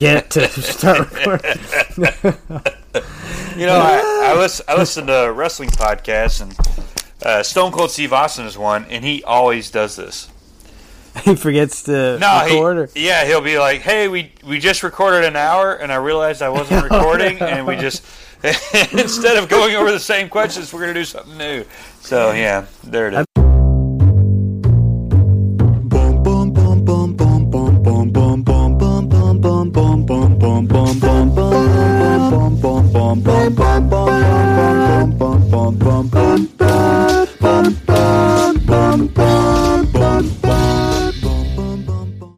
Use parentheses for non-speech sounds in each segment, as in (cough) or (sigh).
get to start recording. (laughs) You know, I, I listen I listen to wrestling podcasts, and uh, Stone Cold Steve Austin is one, and he always does this. he forgets to No, record. or- he, yeah, he'll be like, "Hey, we we just recorded an hour, and I realized I wasn't (laughs) (laughs) recording, and we just instead of going over the same questions, we're gonna do something new." So yeah, there it is. Bum bum bum bum bum bum bum bum bum bum bum bum bum bum bum bum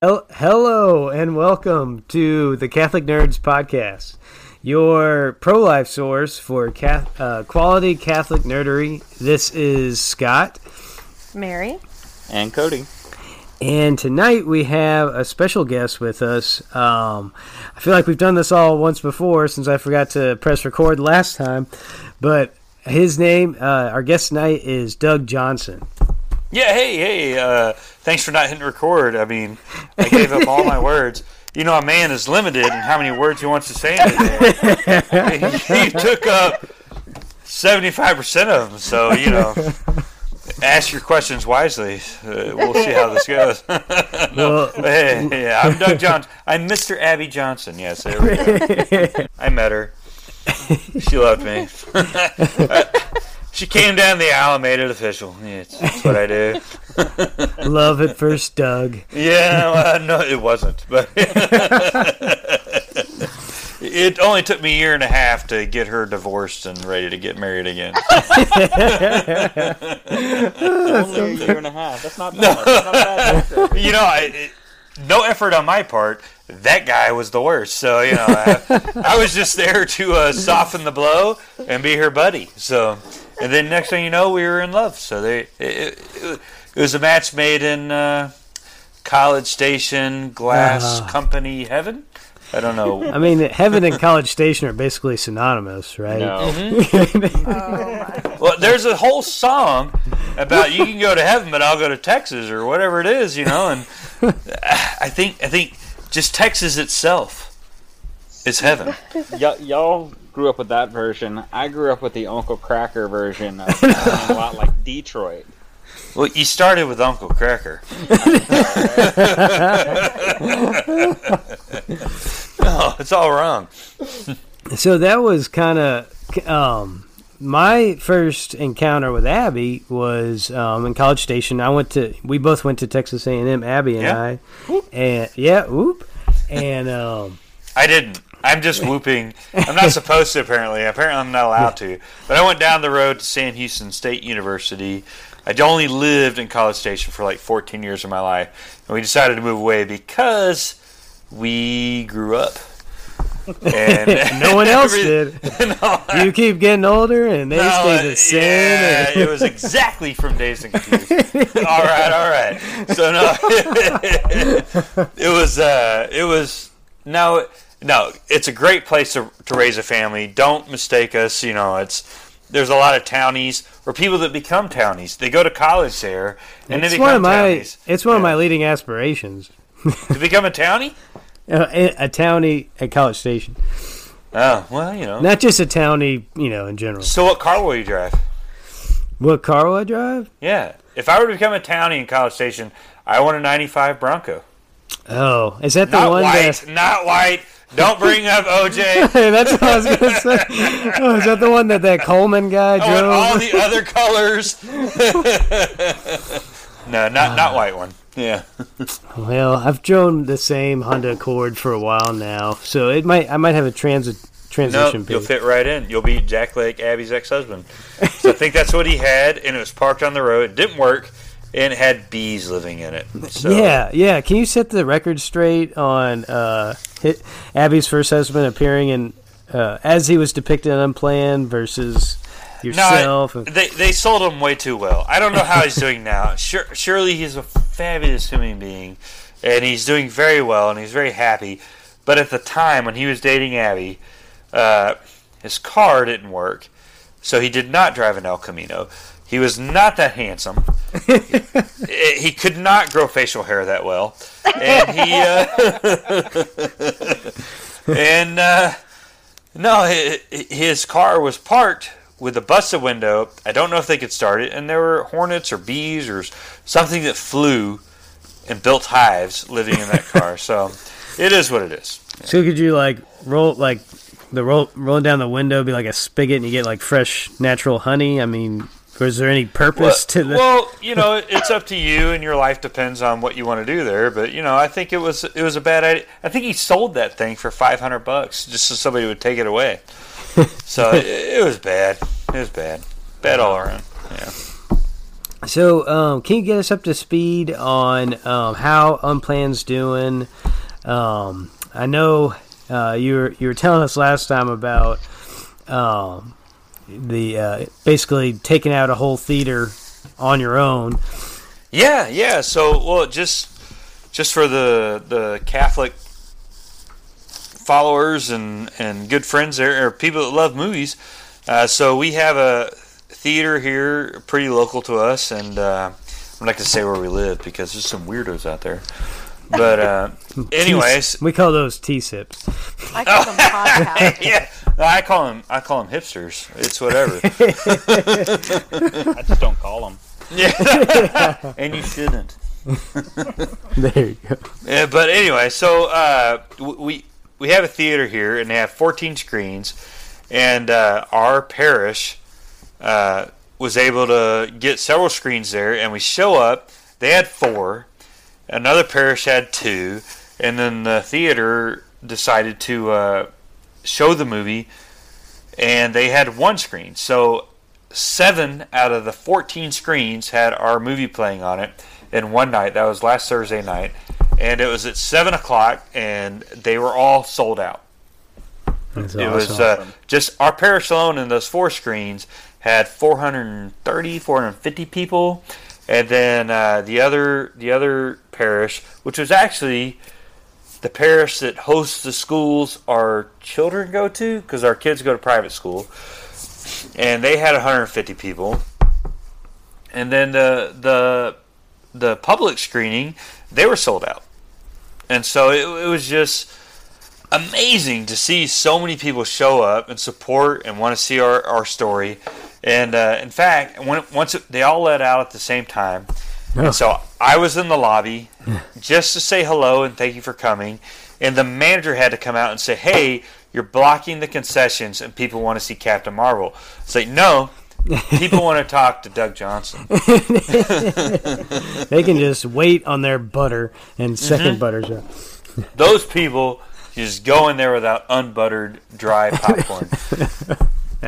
bum Hello and welcome to the Catholic Nerds Podcast, your pro life source for cath- uh, quality Catholic nerdery. This is Scott, Mary. And Cody. And tonight we have a special guest with us. Um, I feel like we've done this all once before since I forgot to press record last time, but his name, uh, our guest tonight is Doug Johnson. Yeah, hey, hey, uh, thanks for not hitting record. I mean, I gave up all my words. You know, a man is limited in how many words he wants to say in a day. he took up 75% of them, so, you know, ask your questions wisely. Uh, we'll see how this goes. (laughs) Well, hey, yeah, I'm Doug Johnson. I'm Mr. Abby Johnson. Yes, there we go. (laughs) I met her. She loved me. (laughs) she came down the aisle and made it official. Yeah, it's, that's what I do. love at first, Doug. Yeah, well, no, it wasn't. But it only took me a year and a half to get her divorced and ready to get married again. (laughs) Only a year and a half. That's not (laughs) bad. That's not bad. you know, I, it, no effort on my part. That guy was the worst. So you know, I, I was just there to uh, soften the blow and be her buddy. So, and then next thing you know, we were in love. So they, it, it, it was a match made in uh, College Station Glass Ah. Company heaven. I don't know. I mean, heaven and College Station are basically synonymous, right? No. Mm-hmm. (laughs) Well, there's a whole song about you can go to heaven, but I'll go to Texas or whatever it is, you know. And I think I think just Texas itself is heaven. (laughs) Y- y'all grew up with that version. I grew up with the Uncle Kracker version of sounding (laughs) a lot like Detroit. Well, you started with Uncle Kracker. (laughs) no, it's all wrong. So that was kind of um, my first encounter with Abby was um, in College Station. I went to we both went to Texas A and M. Abby and Yeah. I, and yeah, whoop, and um, I didn't. I'm just whooping. I'm not supposed to, apparently. Apparently, I'm not allowed to. But I went down the road to Sam Houston State University. I'd only lived in College Station for like 14 years of my life. And we decided to move away because we grew up. And (laughs) no one else (laughs) did. No, (laughs) You keep getting older, and they no, stay the same. Yeah, it was exactly from Dazed and Confused. all right, all right. So no, it was. Uh, it was no, no. It's a great place to to raise a family. Don't mistake us. You know, it's there's a lot of townies or people that become townies. They go to college there and it's they one become of my townies. it's one of my leading aspirations. (laughs) to become a townie. Uh, a a townie at College Station, Oh well, you know. not just a townie, you know, in general. So what car will you drive? What car will I drive? Yeah, if I were to become a townie in College Station, I want a '95 Bronco. Oh, is that the Not one white, that? not white. Don't bring up OJ. (laughs) Hey, that's what I was gonna say. Oh, is that the one that that Coleman guy want drove? all the other colors. (laughs) no, not not uh, white one. Yeah. well, I've driven the same Honda Accord for a while now, so it might I might have a transit transition you'll fit right in. You'll be Jack Lake, Abby's ex-husband. So I think that's what he had, and it was parked on the road. It didn't work, and it had bees living in it. So, Yeah, yeah. Can you set the record straight on uh, hit Abby's first husband appearing in uh, as he was depicted in Unplanned versus No, yourself? and- they they sold him way too well. I don't know how he's doing now. (laughs) Sure, surely he's a fabulous human being, and he's doing very well, and he's very happy. But at the time when he was dating Abby, uh, his car didn't work, so he did not drive an El Camino. He was not that handsome. (laughs) he, could not grow facial hair that well, and he uh, (laughs) and uh, no, his car was parked with a busted window. I don't know if they could start it, and there were hornets or bees or something that flew and built hives living in that car. (laughs) So it is what it is. So could you like roll like the roll rolling down the window be like a spigot and you get like fresh natural honey? I mean, was there any purpose to the? Well, you know, it's up to you, and your life depends on what you want to do there. But you know, I think it was it was a bad idea. I think he sold that thing for five hundred bucks just so somebody would take it away. (laughs) So it, it was bad. It was bad. Bad all around. Yeah. So, um, can you get us up to speed on um, how Unplanned's doing? Um, I know uh, you were you were telling us last time about um, the uh, basically taking out a whole theater on your own. Yeah, yeah. So, well, just just for the the Catholic followers and and good friends there, or people that love movies. Uh, so we have a theater here, pretty local to us, and uh, I'm not gonna say where we live because there's some weirdos out there. But uh, (laughs) anyways, We call those T sips. I call them (laughs) podcasts. yeah, I call them I call them hipsters. It's whatever. (laughs) I just don't call them. yeah, and you shouldn't. There you go. Yeah, but anyway, so uh, we we have a theater here, and they have 14 screens, and uh, our parish uh, was able to get several screens there, and we show up. They had four. Another parish had two, and then the theater decided to uh, show the movie, and they had one screen. So seven out of the 14 screens had our movie playing on it in one night. That was last Thursday night, and it was at seven o'clock, and they were all sold out. That's It was uh, just our parish alone in those four screens had 430, 450 people, and then uh, the other the other parish, which was actually the parish that hosts the schools our children go to, because our kids go to private school, and they had 150 people. And then the the the public screening, they were sold out, and so it, it was just amazing to see so many people show up and support and want to see our, our story. And uh, in fact, when once it, they all let out at the same time, and so I was in the lobby just to say hello and thank you for coming. And the manager had to come out and say, "Hey, you're blocking the concessions, and people want to see Captain Marvel." It's like, no, (laughs) people want to talk to Doug Johnson. (laughs) (laughs) They can just wait on their butter and 2nd Mm-hmm. butter shot. Those people just go in there without unbuttered, dry popcorn.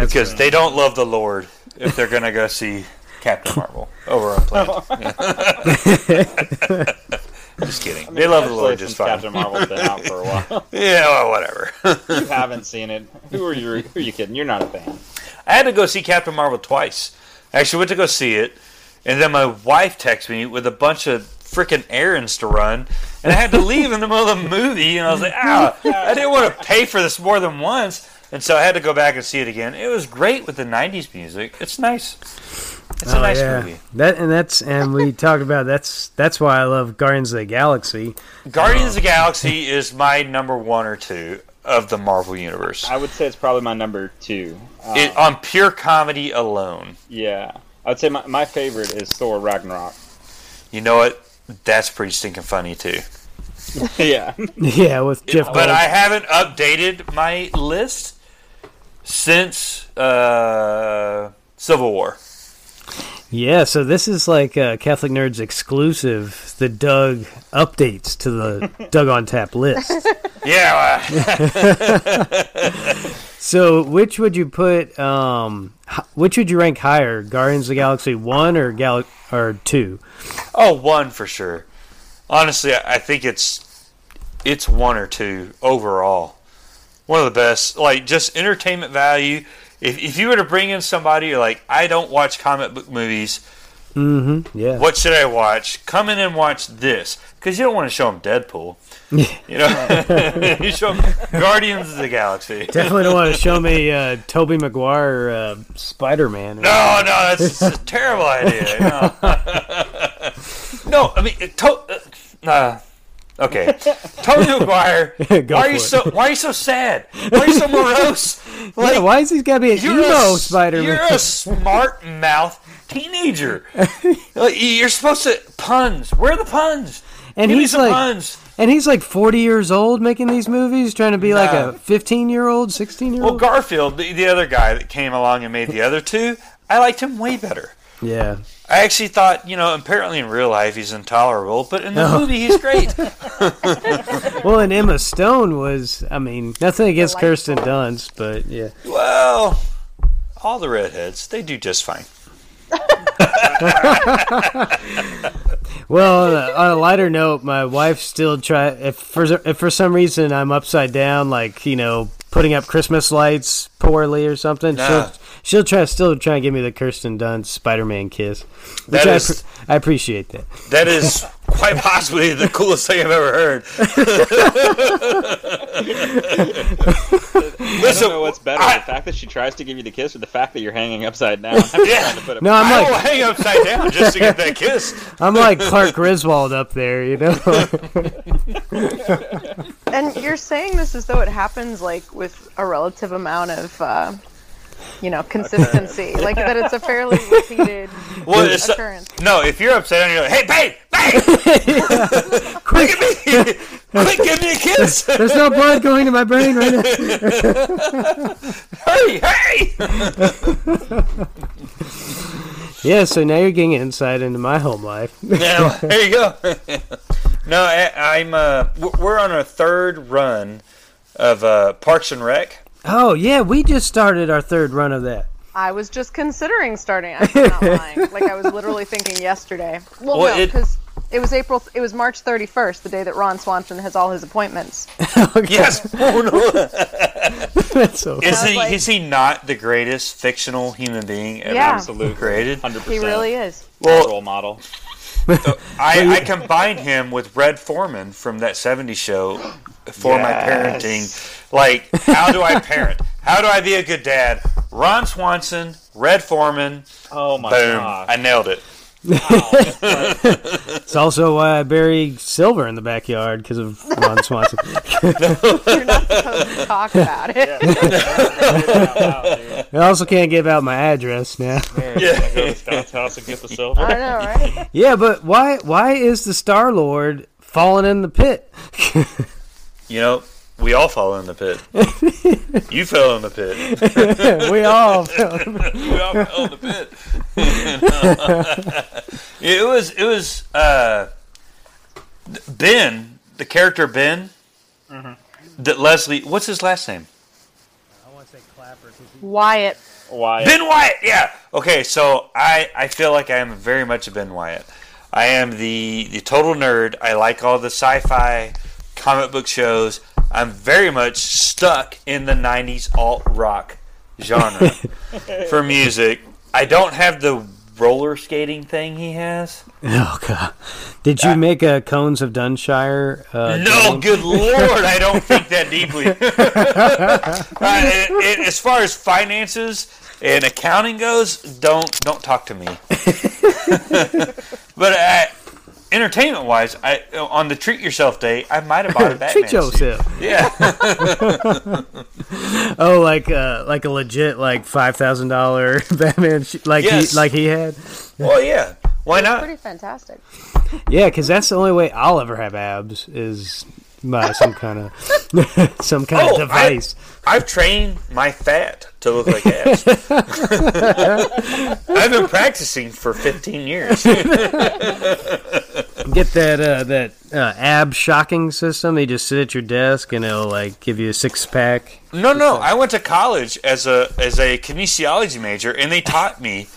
That's because right. they don't love the Lord if they're going to go see (laughs) Captain Marvel over on Planet. (laughs) (laughs) just kidding. they love the Lord just fine. Captain Marvel's been out for a while. Yeah, well, whatever. you haven't seen it. Who are you? Who are you kidding? You're not a fan. I had to go see Captain Marvel twice. I actually went to go see it, and then my wife texted me with a bunch of freaking errands to run, and I had to leave in the middle of the movie, and I was like, ah, I didn't want to pay for this more than once, and so I had to go back and see it again. It was great with the '90s music. It's nice. It's a Oh, nice yeah. movie. That and that's and we talked about that's that's why I love Guardians of the Galaxy. Guardians of the Galaxy is my number one or two of the Marvel universe. I would say it's probably my number two. Um, It, on pure comedy alone, yeah, I would say my, my favorite is Thor Ragnarok. you know what? That's pretty stinking funny too. (laughs) yeah, (laughs) Yeah, with Jeff. but Gold. I haven't updated my list since uh, Civil War. yeah, so this is like uh, Catholic Nerds exclusive. The Doug updates to the (laughs) Doug on Tap list. (laughs) Yeah, (laughs) So which would you put? Um, which would you rank higher? Guardians of the Galaxy one or Gal or two? oh, one for sure. Honestly, I I think it's it's one or two overall. One of the best, like just entertainment value. If if you were to bring in somebody like, I don't watch comic book movies, Mm-hmm. Yeah. What should I watch? Come in and watch this because you don't want to show them Deadpool. You know, (laughs) you show 'em Guardians of the Galaxy. Definitely don't want to show me uh, Tobey Maguire uh, Spider Man. No, no, that's a terrible idea. No, (laughs) no I mean, to- uh, okay, Tony McGuire. (laughs) Why are you it. so? Why are you so sad? Why are you so (laughs) morose? Like, yeah, why is he got to be an you're emo a, Spider You're Man? a smart mouth teenager. (laughs) Like, you're supposed to puns. Where are the puns? And Give he's like, puns. and he's like forty years old making these movies, trying to be like a fifteen year old, sixteen year old. Well. Garfield, the, the other guy that came along and made the other two, I liked him way better. yeah. I actually thought, you know, apparently in real life he's intolerable, but in the No. movie he's great. (laughs) Well, and Emma Stone was. I mean, nothing against Delightful. Kirsten Dunst, but yeah. well, all the redheads, they do just fine. (laughs) Well, on a, on a lighter note, my wife still try if for if for some reason I'm upside down, like you know, putting up Christmas lights poorly or something. Nah. She'll she'll try still try and give me the Kirsten Dunst Spider Man kiss, which That I, is- I appreciate that. That is quite possibly the (laughs) coolest thing I've ever heard. (laughs) I Listen, don't know what's better, I- the fact that she tries to give you the kiss, or the fact that you're hanging upside down. I'm Yeah. to put a- No, I'm I will like hang upside down just to get that kiss. (laughs) I'm like Clark Griswold up there, you know. And you're saying this as though it happens like with a relative amount of, uh, you know, consistency. (laughs) like that it's a fairly repeated (laughs) Well, it's, occurrence. no, if you're upset down, you're like, hey, babe, babe, (laughs) look at me. Quick, give me a kiss. There's no blood going to my brain right now. hey hurry. Yeah, so now you're getting insight into my home life. Now, there you go. no, I, I'm. Uh, we're on our third run of uh, Parks and Rec. Oh yeah, we just started our third run of that. I was just considering starting. I'm not (laughs) lying. Like I was literally thinking yesterday. Well, Well, no, it- because it was April. It was March 31st, the day that Ron Swanson has all his appointments. (laughs) Oh, yes. Oh, (laughs) no. That's so. Is he like- is he not the greatest fictional human being ever Yeah. Absolutely. created? 100%. He really is. Well, role model. I, I combined him with Red Foreman from that 70s show for my parenting. Like, how do I parent? How do I be a good dad? Ron Swanson, Red Foreman, Oh my boom. gosh. I nailed it. (laughs) It's also uh, why I bury silver in the backyard because of Ron Swanson. (laughs) You're not supposed to talk about it. I also can't give out my address now. Yeah. Go to Scott's house and get the silver. I know, right? yeah, but why? Why is the Star Lord falling in the pit? (laughs) You know, we all fall in the pit. (laughs) you fell in the pit. (laughs) we all. (laughs) Fell. We all fell in the pit. it was it was uh, Ben, the character Ben. That Leslie, what's his last name? I want to say Clapper. Wyatt. Why? Ben Wyatt. Yeah. Okay, so I I feel like I am very much a Ben Wyatt. I am the the total nerd. I like all the sci-fi comic book shows. I'm very much stuck in the '90s alt rock genre (laughs) for music. I don't have the roller skating thing he has. Oh god! Did you make a Cones of Dunshire? Uh, No, game? good lord, I don't think that deeply. (laughs) Uh, it- it- as far as finances and accounting goes, don't don't talk to me. (laughs) but uh, entertainment wise, I on the treat yourself day, I might have bought a (laughs) Batman Treat suit. yourself. Yeah, (laughs) Oh, like uh, like a legit like five thousand dollar (laughs) Batman, sh- like Yes. he like he had. well, yeah. Why not? Pretty fantastic. Yeah, because that's the only way I'll ever have abs is by some kind of (laughs) some kind Oh, of device. I've trained my fat to look like abs. (laughs) I've been practicing for 15 years. (laughs) Get that uh, that uh, ab shocking system. They just sit at your desk and it'll like give you a six pack. No, no. I went to college as a as a kinesiology major, and they taught me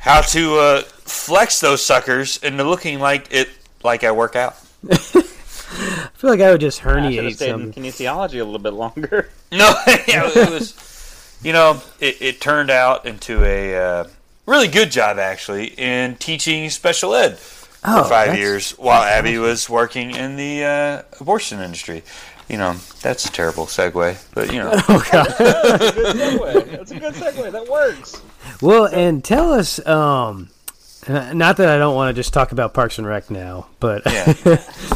how to uh, flex those suckers into looking like it like I work out. I feel like I would just I should have herniate stayed in kinesiology a little bit longer. (laughs) No, (laughs) yeah, it was. You know, it, it turned out into a uh, really good job actually in teaching special ed Oh, for five years while Abby was working in the uh, abortion industry. You know, that's a terrible segue, but you know. (laughs) Oh god. That's a good segue. That's a good segue. That works. Well, and tell us. Um, not that I don't want to just talk about Parks and Rec now, but Yeah.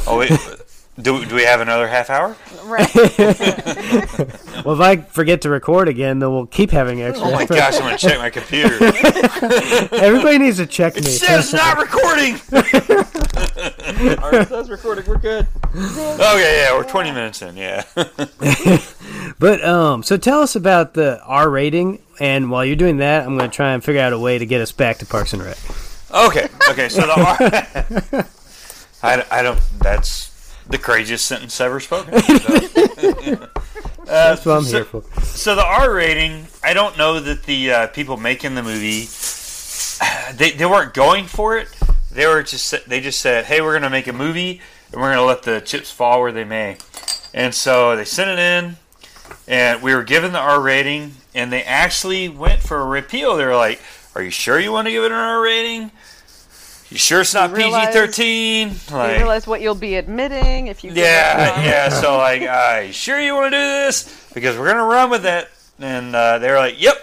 Oh, wait. Do, do we have another half hour? Right. (laughs) well, if I forget to record again, then we'll keep having extra. Oh my gosh, I'm going to check my computer. (laughs) Everybody needs to check me. It says not (laughs) recording! Ours says recording. We're good. Okay, yeah, we're 20 minutes in, yeah. But um, so tell us about the R rating, and while you're doing that, I'm going to try and figure out a way to get us back to Parks and Rec. Okay, okay, so the R. I, I don't. That's the craziest sentence ever spoken. So, (laughs) That's what I'm so- here for. So the R rating, I don't know that the uh, people making the movie, (sighs) they, they weren't going for it. They were just they just said, hey, we're gonna make a movie and we're gonna let the chips fall where they may. And so they sent it in, and we were given the R rating, and they actually went for a repeal. They were like, "Are you sure you want to give it an R rating? You sure it's not PG thirteen? you realize what you'll be admitting if you. Yeah, (laughs) yeah. So like, you sure you want to do this? Because we're gonna run with it. And uh, they were like, "Yep,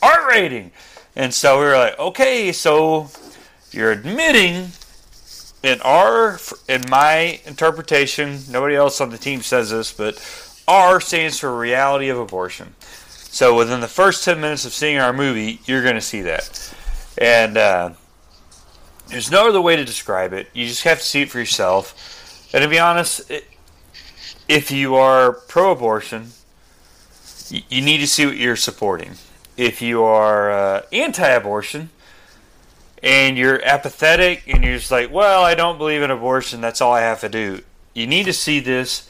R rating." And so we were like, "Okay, so you're admitting in R, in my interpretation, nobody else on the team says this, but R stands for reality of abortion. So within the first ten minutes of seeing our movie, you're gonna see that, and." Uh, there's no other way to describe it. You just have to see it for yourself. And to be honest, it, if you are pro abortion, you, need to see what you're supporting. If you are uh, anti abortion and you're apathetic and you're just like, well, I don't believe in abortion, that's all I have to do, you need to see this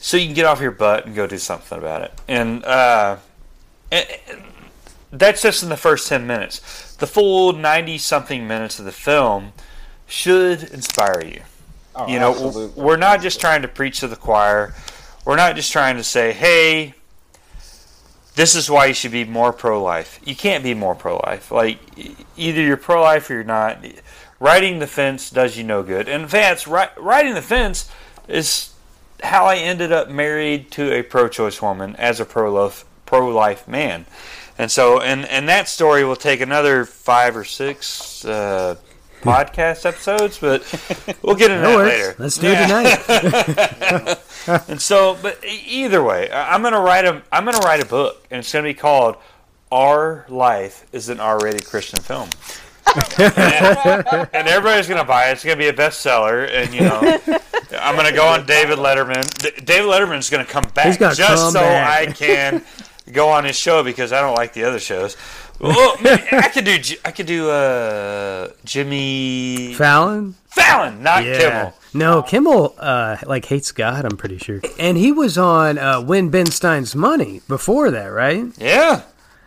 so you can get off your butt and go do something about it. And, uh, and that's just in the first 10 minutes. The full 90 something minutes of the film should inspire you. Oh, You know, absolutely. we're not just trying to preach to the choir. We're not just trying to say, hey, this is why you should be more pro life. You can't be more pro life. Like, either you're pro life or you're not. Riding the fence does you no good. And in fact, ri- riding the fence is how I ended up married to a pro choice woman as a pro life pro life man. And so, and, and that story will take another five or six uh, podcast episodes, but (laughs) we'll get into That that later. Let's do it tonight. (laughs) And so, but either way, I'm gonna write a I'm gonna write a book, and it's gonna be called "Our Life is an R-rated Christian Film." and, and everybody's gonna buy it. It's gonna be a bestseller, and you know, I'm gonna go on David Letterman. D- David Letterman's gonna come back just come so back. I can (laughs) go on his show because I don't like the other shows. Well, (laughs) maybe I could do J- I could do uh, Jimmy Fallon? Fallon, not Kimmel. No, Kimmel uh, like hates God. I'm pretty sure. And he was on uh, Win Ben Stein's Money before that, right? Yeah,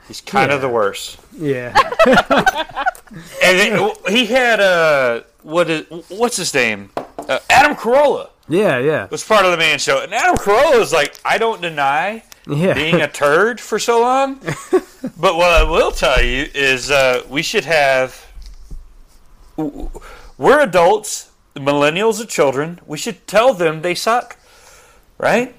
he's kind of the worst. Yeah. (laughs) And it, he had uh, what is what's his name? Uh, Adam Carolla yeah, yeah, was part of the Man Show, and Adam Carolla was like, I don't deny yeah. being a turd for so long, (laughs) but what I will tell you is uh, we should have. We're adults, the millennials are children. We should tell them they suck, right?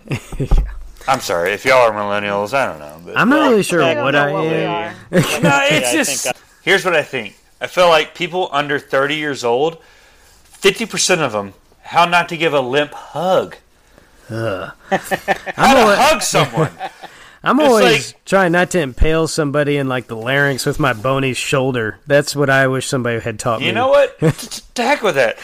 (laughs) I'm sorry if y'all are millennials. I don't know, but I'm not really sure I what I what am. (laughs) No, it's I just. think here's what I think. I feel like people under 30 years old, 50% of them, how not to give a limp hug. How to hug someone. (laughs) I'm It's always like- trying not to impale somebody in like the larynx with my bony shoulder. That's what I wish somebody had taught me. You know what? (laughs) To heck with that.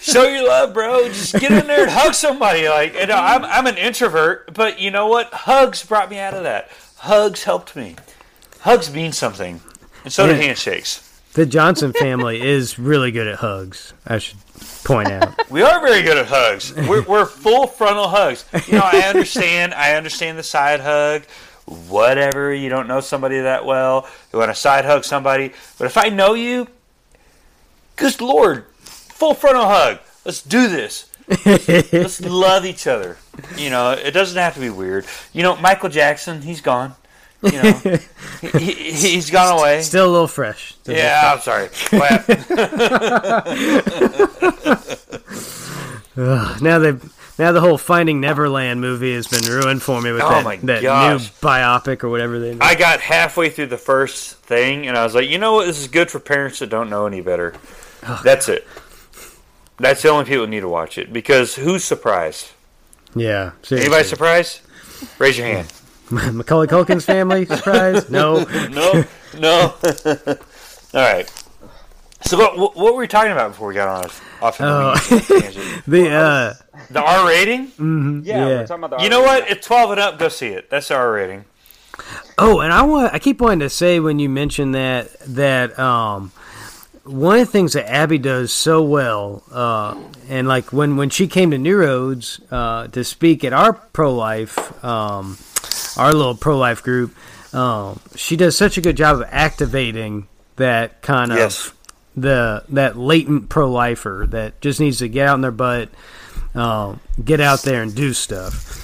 Show your love, bro. Just get in there and hug somebody. Like, you know, I'm, I'm an introvert, but you know what? Hugs brought me out of that. Hugs helped me. Hugs mean something, and so do handshakes. The Johnson family is really good at hugs. I should point out. (laughs) We are very good at hugs. We're, we're full frontal hugs. You know, I understand. I understand the side hug. Whatever. You don't know somebody that well. You want to side hug somebody. But if I know you, good lord, full frontal hug. Let's do this. Let's love each other. You know, it doesn't have to be weird. You know, Michael Jackson, he's gone. You know, he, (laughs) he's gone away. Still a little fresh. Still a little Yeah, I'm sorry. (laughs) Now they now the whole Finding Neverland movie has been ruined for me with Oh that, my that new biopic or whatever they. I got halfway through the first thing, and I was like, you know what? This is good for parents that don't know any better. Oh, That's it. That's the only people that need to watch it because who's surprised? yeah, seriously. Anybody surprised? Raise your hand. (laughs) Macaulay Culkin's family surprise? No. (laughs) No, no. (laughs) All right. So what, what what were we talking about before we got on off, off Oh. the? The uh, The R rating? Yeah, Yeah. we're talking about the You know what? It's 12 and up. Go see it. That's the R rating. Oh, and I want I keep wanting to say when you mentioned that that um one of the things that Abby does so well, uh, and like when when she came to New Roads uh, to speak at our pro life, um, our little pro life group, um, she does such a good job of activating that kind of Yes. the that latent pro lifer that just needs to get out in their butt, um, get out there and do stuff.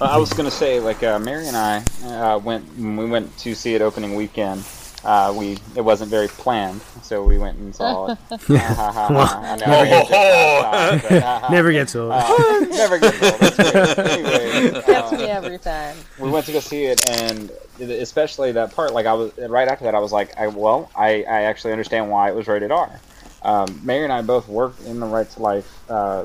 Uh, I was gonna say, like uh, Mary and I uh, went we went to see it opening weekend. Uh, we it wasn't very planned, so we went and saw it. (laughs) I know, I get just Never gets old. uh, never gets old. That's great. (laughs) Anyway, Gets uh, me every time. we went to go see it, and especially that part, like I was right after that, I was like, I, well, I, I actually understand why it was rated R. Um, Mary and I both work in the Right to Life uh,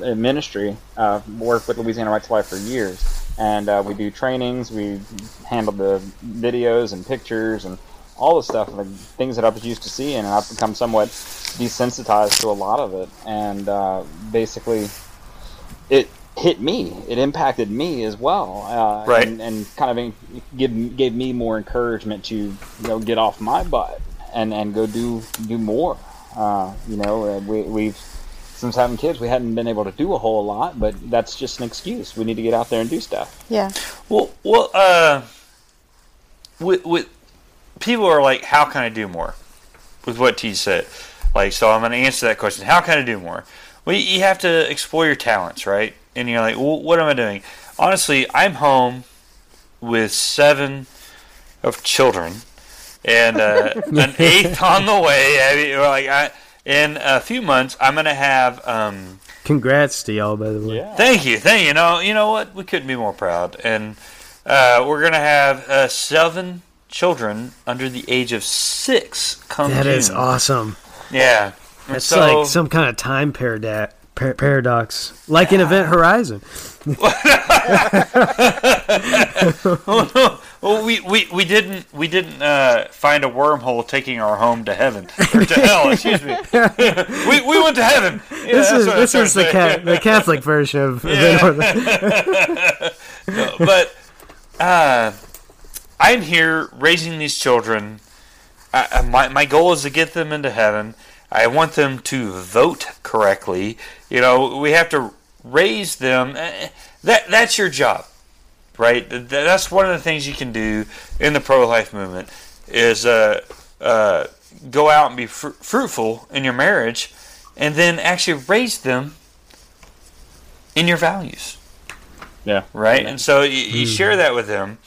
ministry, uh, work with Louisiana Right to Life for years, and uh, we do trainings, we handle the videos and pictures and all the stuff, like things that I was used to seeing, and I've become somewhat desensitized to a lot of it, and uh, basically, it hit me. It impacted me as well, uh, Right. And, and kind of in- give gave me more encouragement to you know get off my butt and and go do do more. Uh, you know, uh, we we've since having kids, we hadn't been able to do a whole lot, but that's just an excuse. We need to get out there and do stuff. Yeah. Well, well, uh, with, with people are like, how can I do more? With what T said, like, so I'm going to answer that question. How can I do more? Well, you- you have to explore your talents, right? And you're like, well, what am I doing? Honestly, I'm home with seven of children and uh, (laughs) an eighth on the way. I mean, like, I, in a few months, I'm going to have. Um, Congrats to y'all, by the way. Thank you, thank you. You know, you know what? We couldn't be more proud. And uh, we're gonna have uh, seven children under the age of six come That June. is awesome. Yeah, That's so, like some kind of time parada- par- paradox, like in Event Horizon. (laughs) well, we, we, we didn't we didn't uh, find a wormhole taking our home to heaven or to hell. Excuse me. we, we went to heaven. Yeah, This is what I was this is the ca- the Catholic version of Event Horizon. (laughs) but uh, I'm here raising these children. I, I- my my goal is to get them into heaven. I want them to vote correctly. You know, we have to raise them. Eh, That that's your job, right? That's one of the things you can do in the pro life movement is uh, uh, go out and be fr- fruitful in your marriage, and then actually raise them in your values Yeah. right? And so you, you share that with them,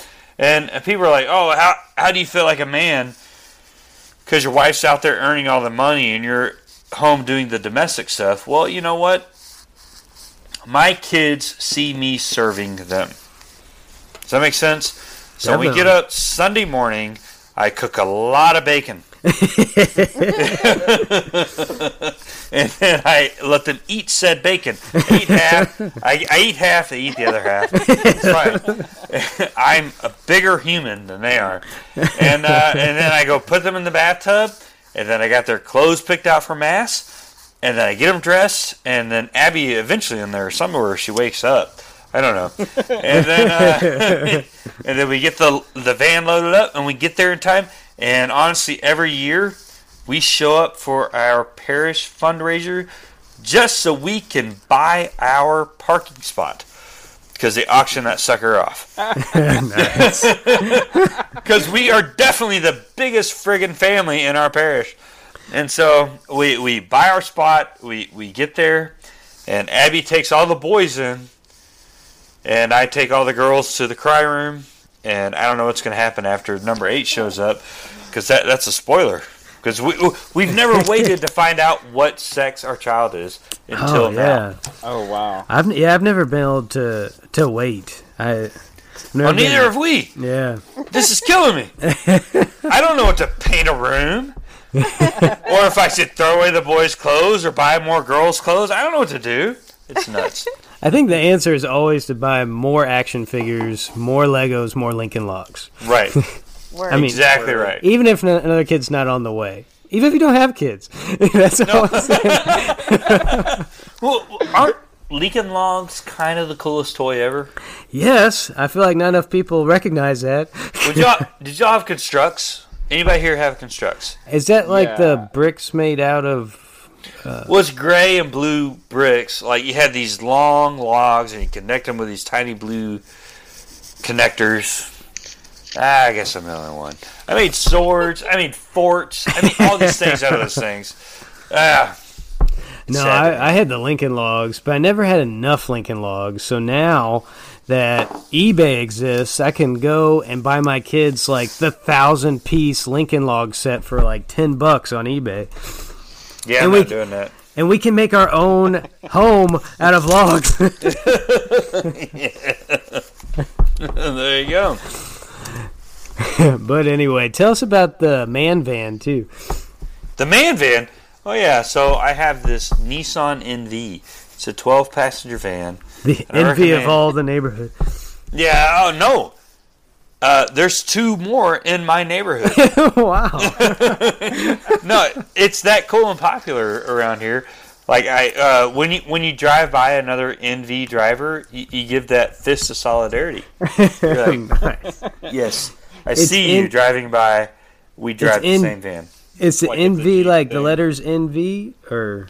and people are like, "Oh, how how do you feel like a man?" Because your wife's out there earning all the money, and you're home doing the domestic stuff. Well, you know what? My kids see me serving them. Does that make sense? So when we get up Sunday morning, I cook a lot of bacon. (laughs) and then I let them eat said bacon. I eat half. I, I eat half. They eat the other half. It's fine. (laughs) I'm a bigger human than they are. And uh, and then I go put them in the bathtub, and then I got their clothes picked out for mass, and then I get them dressed, and then Abby eventually in there somewhere she wakes up. I don't know. And then uh, (laughs) and then we get the the van loaded up, and we get there in time. And honestly, every year we show up for our parish fundraiser just so we can buy our parking spot because they auction that sucker off. (laughs) Because (laughs) we are definitely the biggest friggin' family in our parish. And so we, we buy our spot, we, we get there, and Abby takes all the boys in, and I take all the girls to the cry room, and I don't know what's going to happen after number eight shows up because that that's a spoiler. Because we we've never (laughs) waited to find out what sex our child is until oh now. Oh wow. I've yeah I've never been able to to wait. I I've Well, neither been- have we. Yeah, This is killing me. (laughs) I don't know what to paint a room. or if I should throw away the boys' clothes or buy more girls' clothes. I don't know what to do. It's nuts. I think the answer is always to buy more action figures, more Legos, more Lincoln Logs. right. (laughs) I mean- Exactly right. Even if no- another kid's not on the way. Even if you don't have kids. (laughs) That's all I'm saying. (laughs) Well, aren't Lincoln Logs kind of the coolest toy ever? Yes, I feel like not enough people recognize that. Would y'all, did y'all have Construx? Anybody here have Construx? Is that like the bricks made out of? Was gray and blue bricks. Like you had these long logs and you connect them with these tiny blue connectors. Ah, I guess I'm the only one. I made swords. I made forts. I mean, all these (laughs) things out of those things. Ah, No, Sad to me. I, I had the Lincoln Logs, but I never had enough Lincoln Logs. So now that eBay exists, I can go and buy my kids like the thousand piece Lincoln Log set for like ten bucks on eBay, yeah, And I'm we doing that. and we can make our own home out of logs. (laughs) (laughs) there you go. but anyway, tell us about the man van too. The man van. Oh yeah, so I have this Nissan NV. It's a 12 passenger van. The envy of all the neighborhood. Yeah. Oh no. Uh, there's two more in my neighborhood. (laughs) wow. (laughs) no, it's that cool and popular around here. Like I, uh, when you when you drive by another NV driver, you, you give that fist of solidarity. You're like, (laughs) nice. yes, I It's see in- you driving by. We drive the in- same van. It's the Like NV, Jeep like the letters NV, or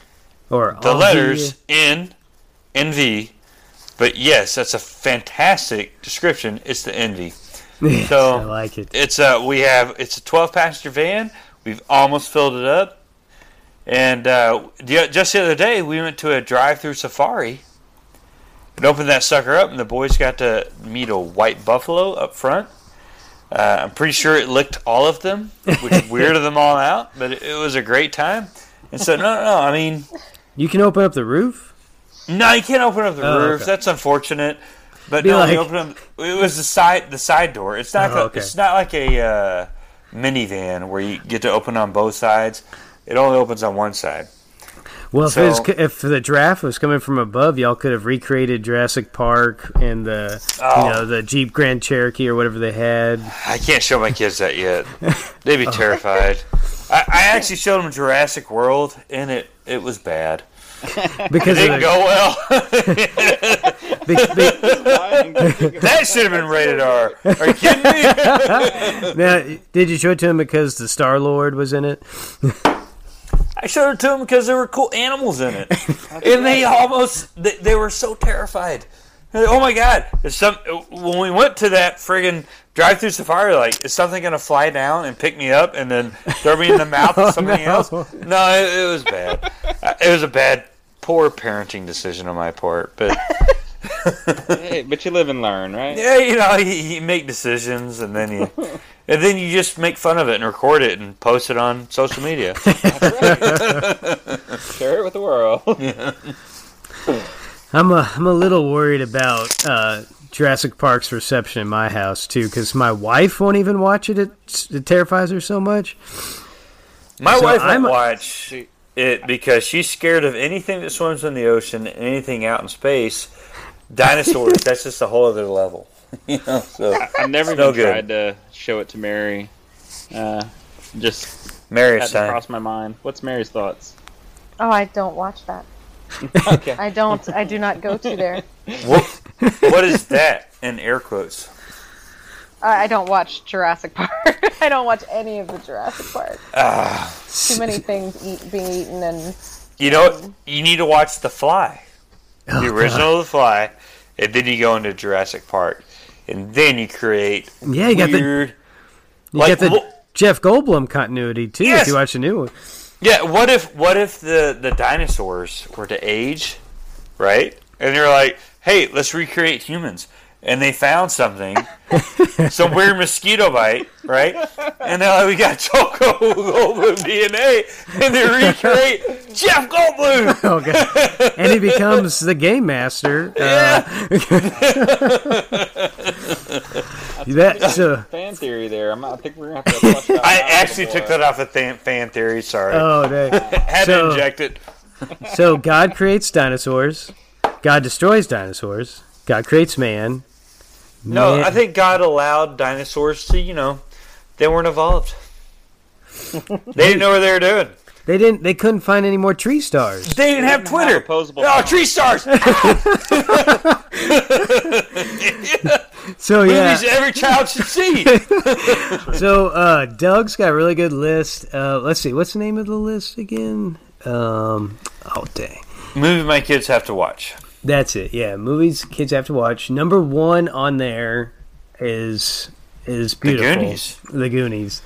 or The letters N, NV, but yes, that's a fantastic description. It's the NV. So- I like it. It's a we have it's a 12 passenger van. We've almost filled it up, and uh, the, just the other day we went to a drive-through safari. And opened that sucker up, and the boys got to meet a white buffalo up front. Uh, I'm pretty sure it licked all of them, which weirded them all out, but it, it was a great time. And so, no, no, no. I mean, You can open up the roof. no, you can't open up the Oh, roof. okay. That's unfortunate. But Be no, like- you open up. It was the side, the side door. It's not. Oh, a, okay. It's not like a uh, minivan where you get to open on both sides. It only opens on one side. Well, if, So- it was, if the draft was coming from above, y'all could have recreated Jurassic Park and the Oh. you know the Jeep Grand Cherokee or whatever they had. I can't show my kids that yet. (laughs) They'd Oh. be terrified. I, I actually showed them Jurassic World, and it it was bad. (laughs) Because It of didn't the, go well. (laughs) be- be- that should have been rated R. Are you kidding me? (laughs) now, did you show it to him because the Star Lord was in it? I showed it to him because there were cool animals in it, and they almost they, they were so terrified. Like, Oh my god! Is some when we went to that friggin' drive-through safari, like is something gonna fly down and pick me up and then throw me in the mouth of somebody no. else? No, it, it was bad. Uh, It was a bad, poor parenting decision on my part. But (laughs) Hey, but you live and learn, right? yeah, you know, you, you make decisions and then you. (laughs) And then you just make fun of it and record it and post it on social media. (laughs) Share it with the world. I'm a I'm a little worried about uh, Jurassic Park's reception in my house too, because my wife won't even watch it. It, it terrifies her so much. My So wife won't I'm- watch it because she's scared of anything that swims in the ocean anything out in space. Dinosaurs, (laughs) that's just a whole other level. (laughs) you know, so I've never It's no even tried to show it to Mary. Uh, just Mary's hadn't time. crossed my mind. What's Mary's thoughts? Oh, I don't watch that. (laughs) Okay. I don't. I do not go to there. What, what is that in air quotes? I I don't watch Jurassic Park. (laughs) I don't watch any of the Jurassic Park. Ah, Too many things eat, being eaten, and you know what? You need to watch The Fly, the original The Fly, and then you go into Jurassic Park, and then you create Yeah, you got the weird. you like, got the wha- Jeff Goldblum continuity too. Yes. If you watch the new one, Yeah, what if what if the the dinosaurs were to age, right? And you're like, hey, let's recreate humans, and they found something, (laughs) some weird mosquito bite, right? And they're like, we got Choco (laughs) Goldblum DNA, and they recreate (laughs) Jeff Goldblum. Okay. and he becomes the game master. Uh, that, so, Fan theory there. I'm, I think we're gonna have to. flush that I actually took that off of fan, fan theory. Sorry, oh, they, had so- to inject it. so God creates dinosaurs. God destroys dinosaurs. God creates man. No, Man- I think God allowed dinosaurs to, you know, they weren't evolved. (laughs) they didn't know what they were doing. they didn't. They couldn't find any more tree stars. They didn't have didn't Twitter. have opposable oh, thumbs. tree stars. (laughs) So yeah. Movies every child should see. (laughs) So uh, Doug's got a really good list. Uh, let's see. What's the name of the list again? Um, oh dang. Movie my kids have to watch. That's it. Yeah, movies kids have to watch. Number one on there is is beautiful. Goonies. The Goonies.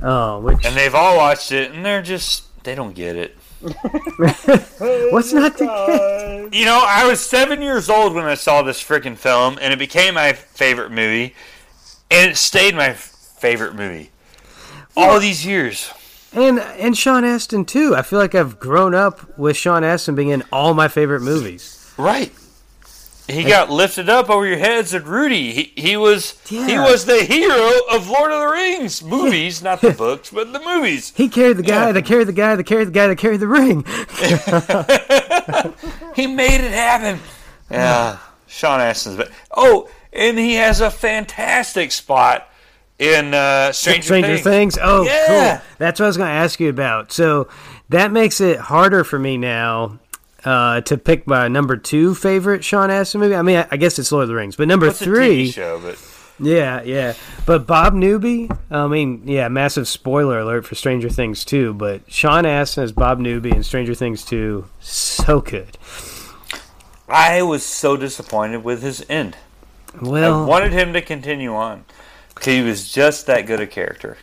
Oh, which And they've all watched it, and they're just, they don't get it. (laughs) what's not to get? You know, I was seven years old when I saw this freaking film, and it became my favorite movie, and it stayed my favorite movie. All these years. and and Sean Astin too. I feel like I've grown up with Sean Astin being in all my favorite movies. Right. He got lifted up over your heads at Rudy. He he was he was the hero of Lord of the Rings movies, not the books, but the movies. He carried the guy Yeah. that carried the guy that carried the guy that carried the ring. (laughs) He made it happen. Yeah, Sean Astin's. But oh, and he has a fantastic spot in uh, Stranger, Stranger Things. Things. Oh, Yeah. cool. That's what I was going to ask you about. So that makes it harder for me now uh, to pick my number two favorite Sean Astin movie. I mean, I, I guess it's Lord of the Rings, but number It's a three, TV show, but yeah, yeah. But Bob Newby. I mean, yeah, massive spoiler alert for Stranger Things two. But Sean Astin as Bob Newby in Stranger Things two, so good. I was so disappointed with his end. I Well, wanted him to continue on. He was just that good a character.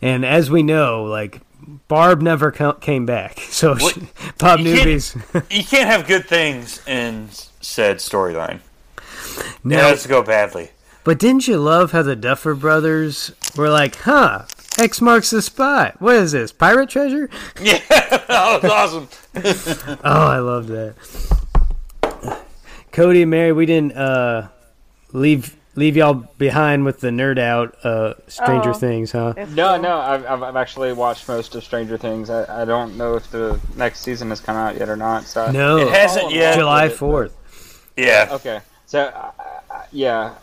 and as we know, like. Barb never came back, (laughs) so What? (laughs) Bob You can't- Newby's (laughs) You can't have good things in said storyline. It no. has to go badly. But didn't you love how the Duffer Brothers were like, huh, X marks the spot. What is this, pirate treasure? Yeah, that was awesome. Oh, I love that. Cody and Mary, we didn't uh, leave leave y'all behind with the nerd out uh, Stranger Oh. Things, huh? No, cool. no, I've, I've, I've actually watched most of Stranger Things. I, I don't know if the next season has come out yet or not. So No, It hasn't Oh, yet. July but- fourth. Yeah. Okay, so uh, yeah,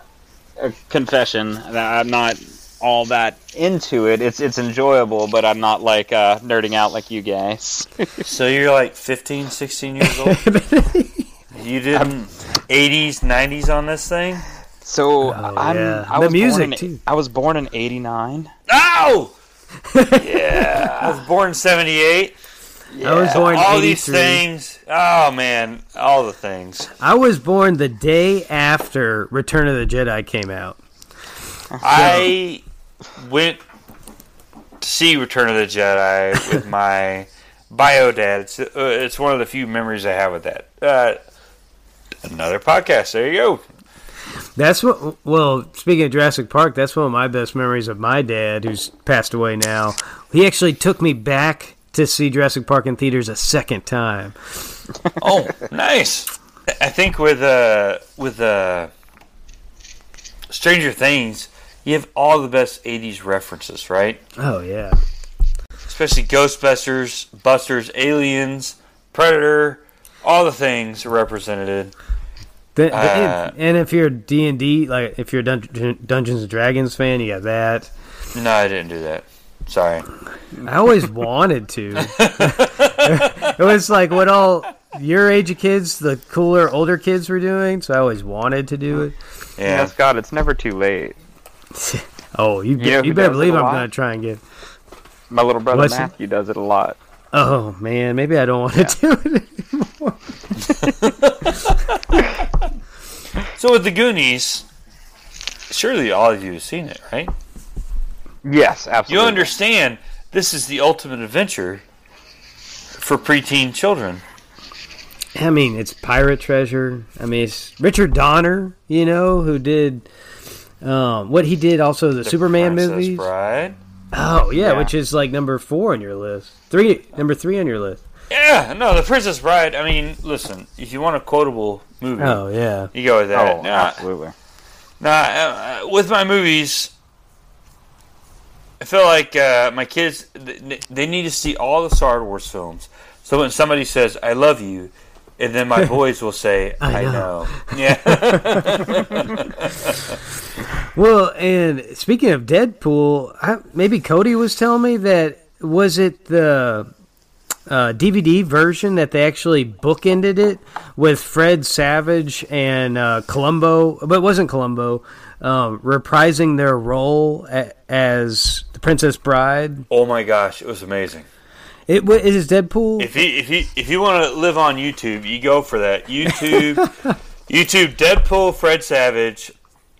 a confession that I'm not all that into it. It's it's enjoyable, but I'm not like uh, nerding out like you guys. (laughs) So you're like 15, 16 years old? (laughs) you didn't 80s, 90s on this thing? So Oh, I'm yeah. I The was music, born in, too. I was born in '89. Ow! (laughs) yeah. I was born in 78. I was born in All these things. Oh, man. All the things. I was born the day after Return of the Jedi came out. (laughs) I went to see Return of the Jedi with (laughs) my bio dad. It's, uh, it's one of the few memories I have with that. Uh, another podcast. There you go. That's what. Well, speaking of Jurassic Park, that's one of my best memories of my dad, who's passed away now. He actually took me back to see Jurassic Park in theaters a second time. (laughs) Oh, nice. I think with uh with uh Stranger Things, you have all the best '80s references, right? Oh yeah, Especially Ghostbusters, Busters, Aliens, Predator, all the things represented. The- the- Uh, and, and if you're D and D, like if you're a Dun- Dungeons and Dragons fan, you got that. No, I didn't do that. Sorry. I always (laughs) wanted to. (laughs) it was like what all your age of kids, the cooler older kids were doing. So I always wanted to do it. Yeah. Scott, it's never too late. (laughs) Oh, you, You know you better believe it a I'm lot? gonna try and get. My little brother What's it? Matthew does it a lot. Oh man, maybe I don't want to do it. So with the Goonies, surely all of you have seen it, right? Yes, absolutely. You understand this is the ultimate adventure for preteen children. I mean, it's pirate treasure. I mean, it's Richard Donner, you know, who did um, what he did also the, The Superman Princess movies. Bride. Oh yeah, Yeah. which is like number four on your list. Three, number three on your list. Yeah, no, The Princess Bride. I mean, listen, if you want a quotable movie, Oh yeah, you go with that. Oh, Now, absolutely. now, uh, uh, with my movies, I feel like uh, my kids they need to see all the Star Wars films. So when somebody says "I love you," and then my (laughs) boys will say I "I, know." know. (laughs) Yeah. (laughs) Well, and speaking of Deadpool, I, maybe Cody was telling me that was it the uh, DVD version that they actually bookended it with Fred Savage and uh, Columbo, but it wasn't Columbo, um, reprising their role a, as the Princess Bride. oh my gosh, it was amazing. It wa- it is Deadpool. If you if you if you want to live on YouTube, you go for that. YouTube, (laughs) YouTube, Deadpool, Fred Savage,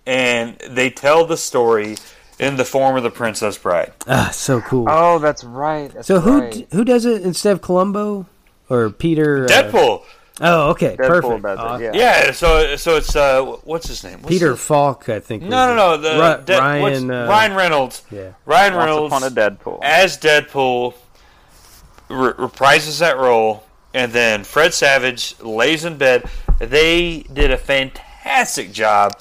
and they tell the story in the form of the Princess Bride. ah, so cool. Oh, that's right. That's so who right. who does it instead of Columbo or Peter? uh, Deadpool. oh, okay, Deadpool perfect. does it, yeah. Yeah. So so it's uh what's his name? What's Peter his- Falk, I think. No, no, no. The Ri- De- Ryan, uh, Ryan Reynolds. Yeah. Ryan Once Reynolds upon a Deadpool. as Deadpool re- reprises that role, and then Fred Savage lays in bed. They did a fantastic job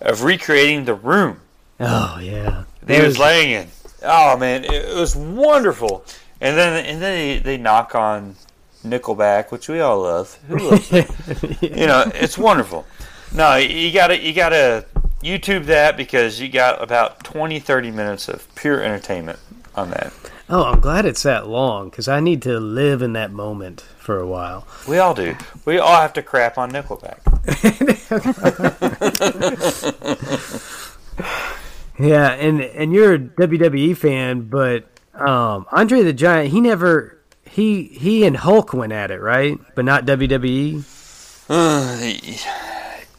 of recreating the room Oh yeah. he was laying in. Oh man, it, was wonderful. And then and then they, they knock on Nickelback, which we all love. Who loves (laughs) it? you know, it's wonderful. No, you gotta you gotta YouTube that because you got about 20, 30 minutes of pure entertainment on that. Oh, I'm glad it's that long because I need to live in that moment for a while. We all do. We all have to crap on Nickelback. (laughs) (laughs) Yeah, and and you're a WWE fan, but um, Andre the Giant, he never he he and Hulk went at it, right? But not? WWE.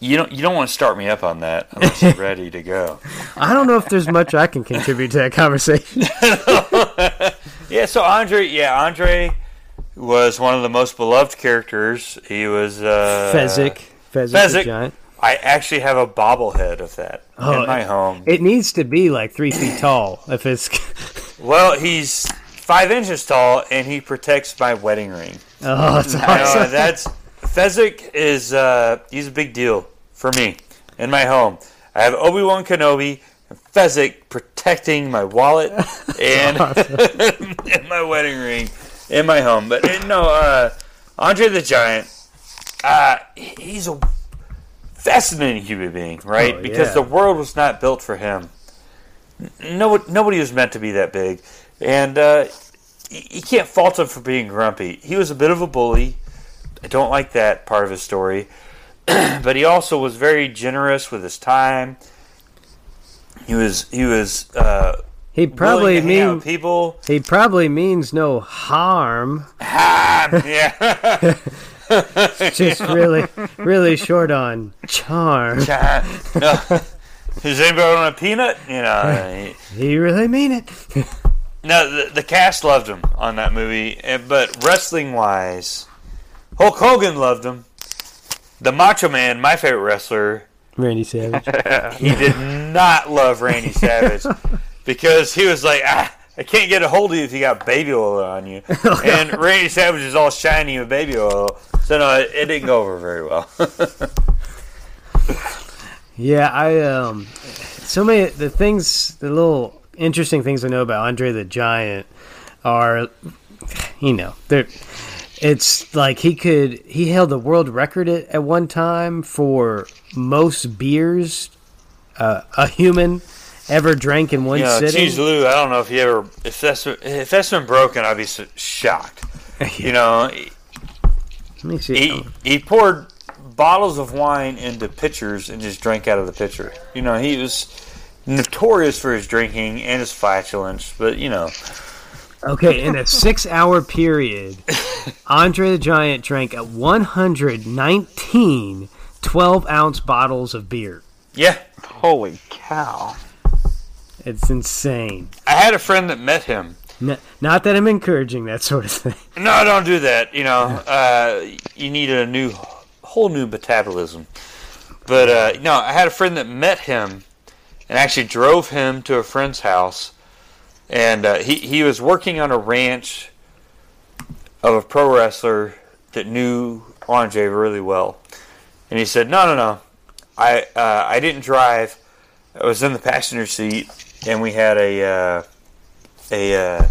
You don't you don't want to start me up on that unless you're ready to go. (laughs) I don't know if there's much I can contribute to that conversation. (laughs) Yeah, so Andre, yeah, Andre was one of the most beloved characters. He was uh, Fezzik, Fezzik, Fezzik. I actually have a bobblehead of that Oh, in my it- home. It needs to be like three feet tall. If it's (laughs) well, he's five inches tall, and he protects my wedding ring. oh, Uh, awesome. that's Fezzik is uh, he's a big deal for me in my home. I have Obi Wan Kenobi and Fezzik protecting my wallet (laughs) and, (laughs) and my wedding ring in my home. But uh, no, uh, Andre the Giant, uh, he's a fascinating human being, right? Oh, because yeah. the world was not built for him. No, nobody was meant to be that big, and uh, you can't fault him for being grumpy. He was a bit of a bully. I don't like that part of his story, (clears throat) but he also was very generous with his time. He was he was uh, he probably willing to hang out mean people. he probably means no harm. Ah, yeah. (laughs) Just really, really short on charm. no. Does anybody want a peanut? You know. (laughs) he- really mean it. No, the, the cast loved him on that movie, eh, but wrestling wise, Hulk Hogan loved him. The Macho Man, my favorite wrestler, Randy Savage. (laughs) he did not love Randy Savage (laughs) because he was like, ah, I can't get a hold of you if you got baby oil on you. and Randy Savage is all shiny with baby oil, so no, it, it didn't go over very well. (laughs) Yeah, I um, so many the things, the little interesting things I know about Andre the Giant are, you know, they're. It's like he could he held the world record at, at one time for most beers uh, a human ever drank in one you know, sitting. Cheese Lou, I don't know if you ever if that's if that's been broken, I'd be shocked. (laughs) You know, Let me see. he he poured bottles of wine into pitchers and just drank out of the pitcher. You know, he was notorious for his drinking and his flatulence, but you know, Okay, in a (laughs) six-hour period, Andre the Giant drank a 119 12-ounce bottles of beer. yeah. Holy cow. It's insane. I had a friend that met him, N- not that I'm encouraging that sort of thing. (laughs) No, don't do that. You know, uh, you need a new, whole new metabolism. But uh, no, I had a friend that met him, and actually drove him to a friend's house, and uh, he he was working on a ranch of a pro wrestler that knew Andre really well, and he said, "No, no, no, I uh, I didn't drive. I was in the passenger seat, and we had a uh, a." Uh,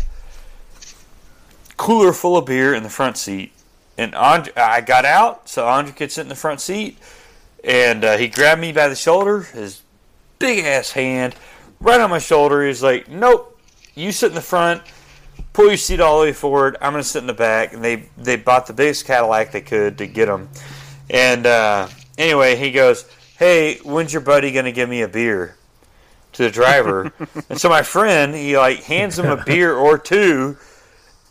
cooler full of beer in the front seat. And Andre, I got out, so Andre could sit in the front seat. And uh, he grabbed me by the shoulder, his big ass hand, right on my shoulder. He's like, "Nope, you sit in the front. Pull your seat all the way forward. I'm gonna sit in the back." And they they bought the biggest Cadillac they could to get him. And uh, anyway, he goes, "Hey, when's your buddy gonna give me a beer?" To the driver, (laughs) and so my friend he like hands him a beer or two,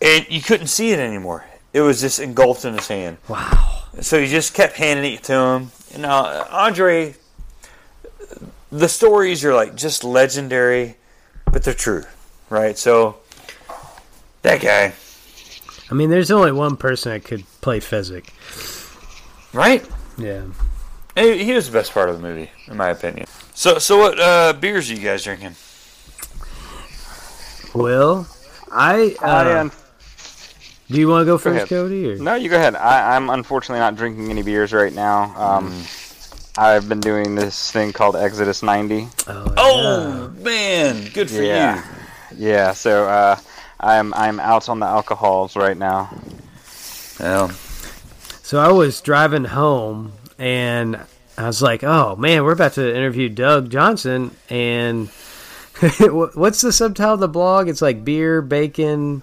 and you couldn't see it anymore. It was just engulfed in his hand. Wow. So he just kept handing it to him. And now Andre, the stories are like just legendary, but they're true, right? So that guy, I mean, there's only one person that could play Fezzik. right? Yeah. He he was the best part of the movie, in my opinion. So, so what uh, beers are you guys drinking? Well, I. Uh, I, un- do you want to go first, ahead. Cody? Or? no, you go ahead. I, I'm unfortunately not drinking any beers right now. Um, I've been doing this thing called Exodus 90. Oh, Oh man, good for Yeah. Yeah, so uh, I'm I'm out on the alcohols right now. you. Well, So I was driving home and I was like, "Oh man, we're about to interview Doug Johnson." And (laughs) what's the subtitle of the blog? It's like beer, bacon,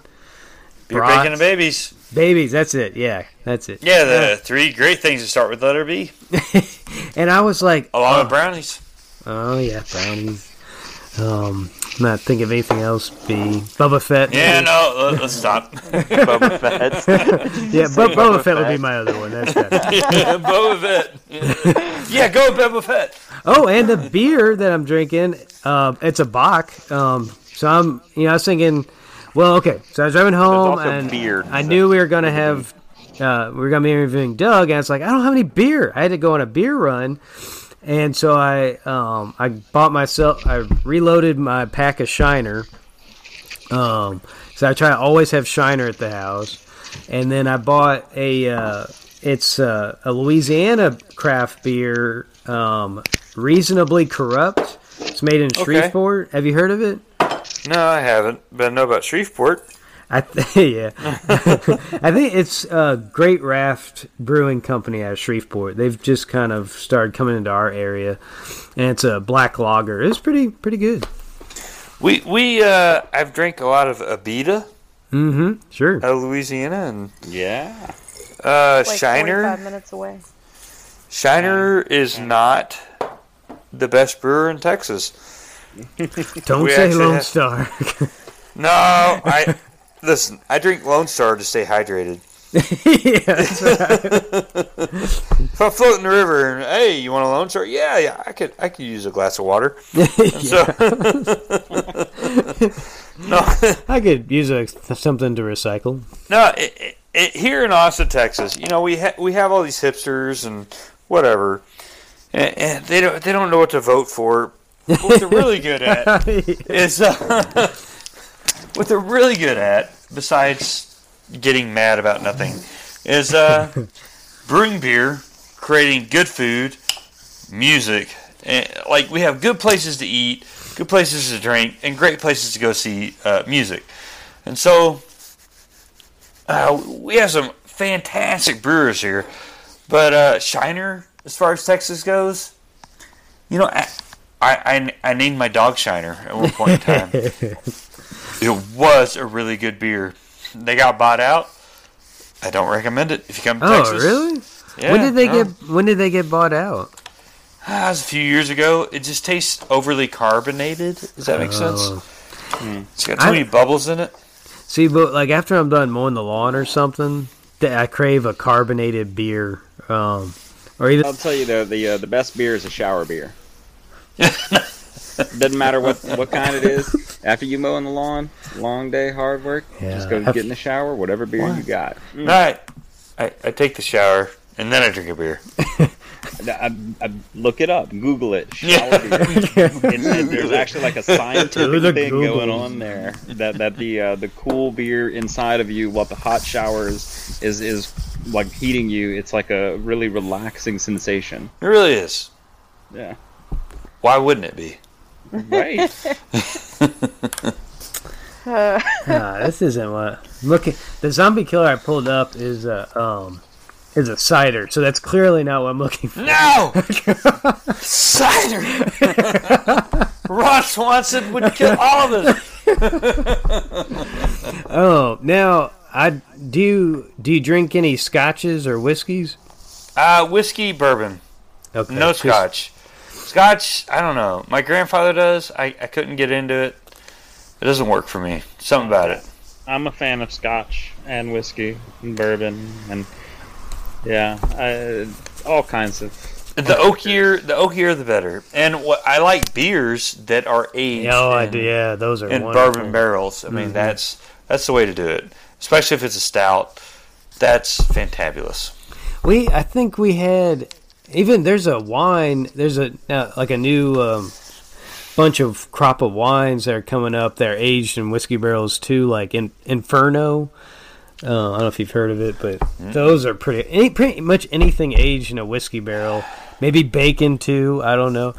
beer, Brats. bacon, and babies. babies. That's it. Yeah, that's it. Yeah, the three great things to start with letter B, (laughs) And I was like, along oh, with brownies. oh yeah, brownies. Um, not think of anything else. Be Bubba Fett. Yeah, no, let- let's stop. (laughs) Boba Fett. (laughs) yeah, Bu- Bubba Fett would be my other one. That's (laughs) better. yeah, Boba Fett. Yeah, go Boba Fett. Oh, and the beer that I'm drinking, uh, it's a Bock. Um, so I'm, you know, I was thinking, well, okay. So I was driving home, and beer. I knew we were gonna have, uh, we were gonna be interviewing Doug, and it's like I don't have any beer. I had to go on a beer run, and so I, um, I bought myself, I reloaded my pack of Shiner. Um, so I try to always have Shiner at the house, and then I bought a, uh, it's uh, a Louisiana craft beer, um, reasonably corrupt. It's made in Shreveport. Have you heard of it? No, I haven't, but I know about Shreveport. I th- (laughs) yeah, I think it's a Great Raft Brewing Company out of Shreveport. They've just kind of started coming into our area, and it's a black lager. It's pretty pretty good. We we uh, I've drank a lot of Abita Mm-hmm. Sure. out of Louisiana and Yeah. uh, Like Shiner. Five minutes away. Shiner is not the best brewer in Texas. Don't we say actually Lone have- Star. (laughs) No, I listen. I drink Lone Star to stay hydrated. (laughs) yeah. If I float in the river and hey, you want a Lone Star? Yeah, yeah. I could I could use a glass of water. (laughs) So (laughs) no, I could use a, something to recycle. No, it, it, it, here in Austin, Texas, you know we ha- we have all these hipsters and whatever, and, and they don't they don't know what to vote for. What they're really good at is uh, what they're really good at, besides getting mad about nothing, is uh, (laughs) brewing beer, creating good food, music. And, like we have good places to eat, good places to drink, and great places to go see uh, music. And so uh, we have some fantastic brewers here, but uh, Shiner, as far as Texas goes, you know, I, I, I named my dog Shiner at one point in time. (laughs) it was a really good beer. They got bought out. I don't recommend it if you come to Oh, Texas. really? Yeah, when did they no. get When did they get bought out? (sighs) Ah, it was a few years ago. It just tastes overly carbonated. Does that make sense? Oh. It's got too I- many bubbles in it. See, but like after I'm done mowing the lawn or something, I crave a carbonated beer, um, or even I'll tell you though, the uh, the best beer is a shower beer. (laughs) Doesn't matter what what kind it is. After you mowing the lawn, long day, hard work. Yeah. Just go Have- get in the shower, whatever beer you got. All right. I, I take the shower and then I drink a beer. (laughs) I, I, look it up, Google it. (laughs) Yeah. Beer. And- and there's actually like a scientific the thing going on there that that the uh, the cool beer inside of you, what the hot showers is is like heating you. It's like a really relaxing sensation. It really is. Yeah. Why wouldn't it be? Right. Uh, (laughs) Nah, this isn't what. Looking, the zombie killer I pulled up is a um, is a cider. So that's clearly not what I'm looking for. No! (laughs) Cider! Ron Swanson would kill all of us. (laughs) Oh, now I do. You, do you drink any scotches or whiskeys? Uh, whiskey, bourbon. Okay, No 'cause- scotch. Scotch, I don't know. My grandfather does. I, I couldn't get into it. It doesn't work for me. Something about it. I'm a fan of Scotch and whiskey and bourbon and yeah, I, all kinds of. The oakier, the oakier, the better. And what I like beers that are aged Oh, I in, do. Yeah, those are in wonderful. bourbon barrels. I Mm-hmm. mean, that's that's the way to do it. Especially if it's a stout. That's fantabulous. We, I think we had even there's a wine. There's a uh, like a new um, bunch of crop of wines that are coming up. They're aged in whiskey barrels too, like in, Inferno. Uh, I don't know if you've heard of it, but those are pretty. Any, pretty much anything aged in a whiskey barrel, maybe bacon too. I don't know.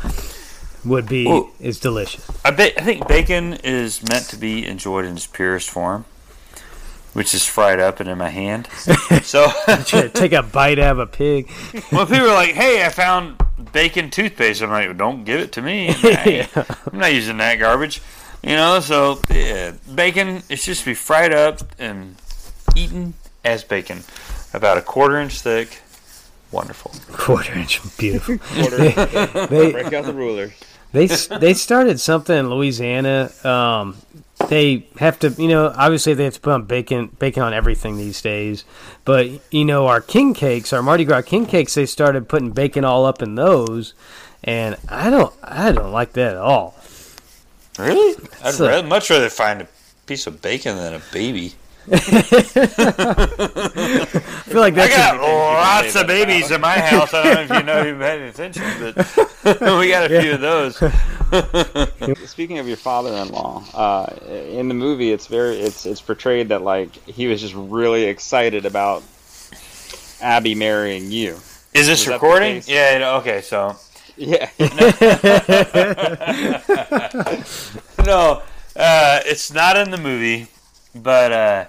Would be Ooh. is delicious. I bet I think bacon is meant to be enjoyed in its purest form, which is fried up and in my hand. (laughs) so Take a bite out of a pig. well, people are like, "Hey, I found bacon toothpaste," I'm like, "Don't give it to me. I, am (laughs) not using that garbage." You know, so yeah, bacon it's just to be fried up and eaten as bacon, about a quarter inch thick. Wonderful. Quarter inch, beautiful. (laughs) Quarter, They break out the ruler. they they started something in Louisiana. Um, they have to, you know, obviously they have to put on bacon bacon on everything these days. But you know, our king cakes, our Mardi Gras king cakes, they started putting bacon all up in those, and I don't I don't like that at all. Really? I'd So- rather, much rather find a piece of bacon than a baby. I feel like I got lots of babies in my house. I don't know if you know you've paid attention, but (laughs) we got a few of those. (laughs) Speaking of your father-in-law, uh, in the movie, it's very it's it's portrayed that like he was just really excited about Abby marrying you. Is this Was recording? Yeah. Okay. So Yeah, (laughs) no, uh, it's not in the movie, but uh,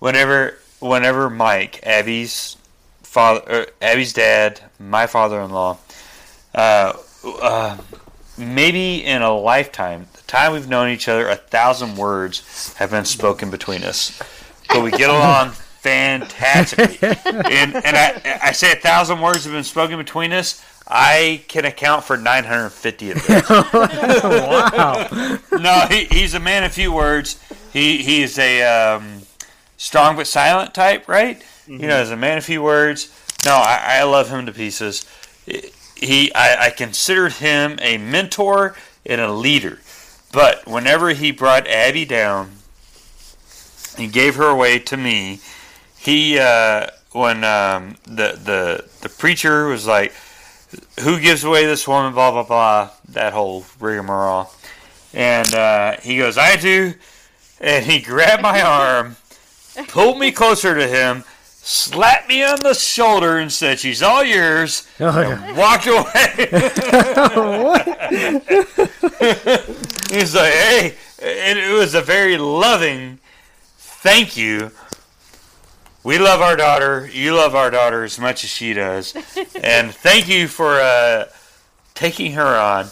whenever whenever Mike, Abby's father, er, Abby's dad, my father-in-law, uh, uh, maybe in a lifetime, the time we've known each other, a thousand words have been spoken between us, but we get along (laughs) fantastically. and and I, I say a thousand words have been spoken between us. I can account for 950 of those. (laughs) wow. no, he, he's a man of few words. He he is a um, strong but silent type, right? You know, as a man of few words. No, I, I love him to pieces. He, I, I considered him a mentor and a leader. But whenever he brought Abby down and gave her away to me, he uh, when um, the the the preacher was like, "Who gives away this woman?" Blah blah blah. That whole rigmarole. And uh, he goes, I do. And he (laughs) grabbed my (laughs) arm, pulled me closer to him, slapped me on the shoulder, and said, She's all yours. Oh, yeah. And walked away. (laughs) (laughs) He's like, Hey. And it was a very loving thank you. We love our daughter. You love our daughter as much as she does. (laughs) and thank you for uh, taking her on.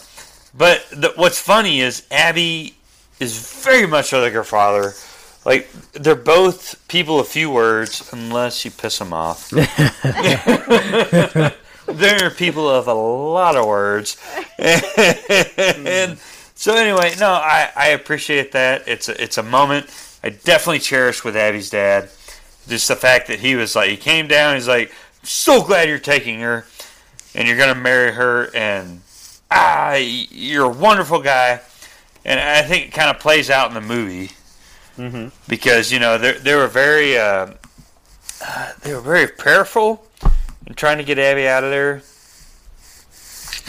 But the, what's funny is Abby is very much like her father. Like they're both people of few words, unless you piss them off. (laughs) they're people of a lot of words, and (laughs) so anyway, no, I, I appreciate that. It's a, it's a moment I definitely cherish with Abby's dad. Just the fact that he was like, he came down, he's like, so glad you're taking her, and you're gonna marry her, and ah, you're a wonderful guy, and I think it kind of plays out in the movie Mm-hmm. because you know they they were very uh, uh, they were very prayerful in trying to get Abby out of there.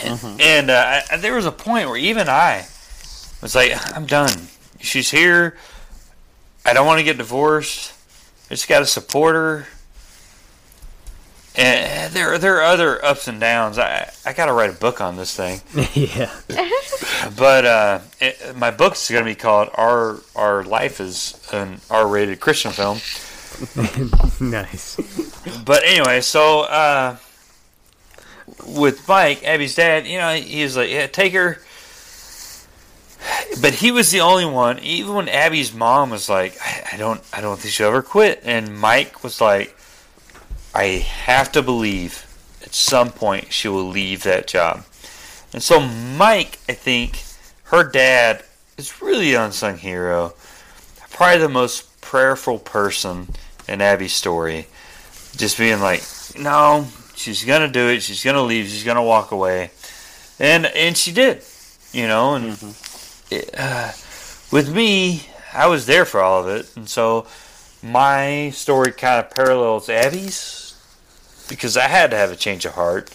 And, and uh, I, there was a point where even I was like, I'm done. She's here. I don't want to get divorced. I just got to support her. And there, there are other ups and downs. I, I got to write a book on this thing. (laughs) (laughs) yeah. (laughs) But uh, it, my book's going to be called "Our Our Life is an R-rated Christian film." (laughs) nice. But anyway, so uh, with Mike, Abby's dad, you know, he's was like, "Yeah, take her." But he was the only one. Even when Abby's mom was like, "I, I don't, I don't think she'll ever quit," and Mike was like, "I have to believe at some point she will leave that job." And so Mike, I think, her dad is really an unsung hero. Probably the most prayerful person in Abby's story. Just being like, no, she's gonna do it. She's gonna leave. She's gonna walk away, and and she did, you know. And it, uh, with me, I was there for all of it, and so my story kind of parallels Abby's because I had to have a change of heart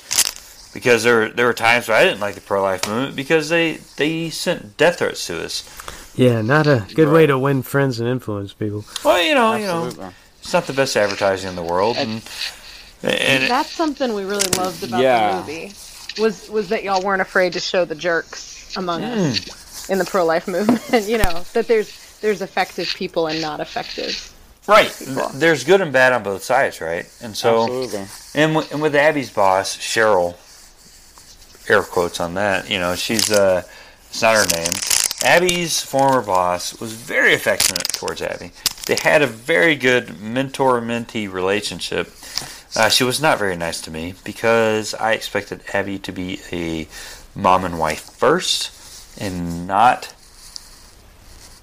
because there there were times where I didn't like the pro life movement because they they sent death threats to us. Yeah, not a good way to win friends and influence people. Well, you know, you know, it's not the best advertising in the world, and and it- That's something we really loved about Yeah. the movie. Was was that y'all weren't afraid to show the jerks among hmm. us in the pro life (laughs) movement? you know that there's there's effective people and not effective. right, people. there's good and bad on both sides, right? And so, Absolutely. and w- and with Abby's boss, Cheryl, air quotes on that, you know, she's uh, it's not her name. Abby's former boss was very affectionate towards Abby. They had a very good mentor-mentee relationship. Uh, she was not very nice to me because I expected Abby to be a mom and wife first, and not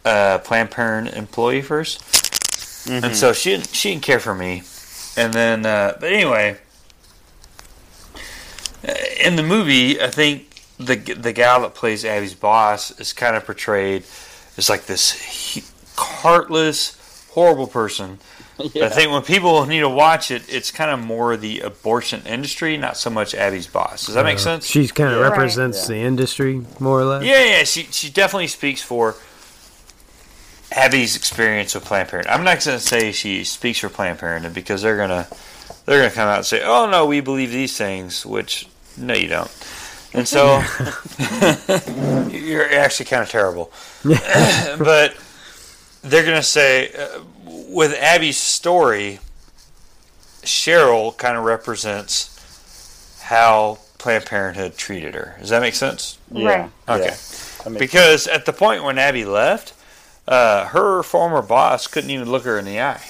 a Planned Parenthood employee 1st And so she didn't, she didn't care for me. And then, uh, but anyway, uh, in the movie, I think the the gal that plays Abby's boss is kind of portrayed as like this he- heartless, horrible person. (laughs) Yeah. I think when people (laughs) need to watch it, it's kind of more the abortion industry, not so much Abby's boss. Does that make Uh, sense? She kind of Yeah. represents Yeah. the industry more or less. Yeah, yeah, she she definitely speaks for Abby's experience with Planned Parenthood. I'm not going to say she speaks for Planned Parenthood because they're gonna they're gonna come out and say, "Oh no, we believe these things," which no, you don't. And so (laughs) you're actually kind of terrible. (coughs) but they're gonna say uh, with Abby's story, Cheryl kind of represents how Planned Parenthood treated her. Does that make sense? Yeah. Okay. Yeah. That makes- Because at the point when Abby left, uh, her former boss couldn't even look her in the eye.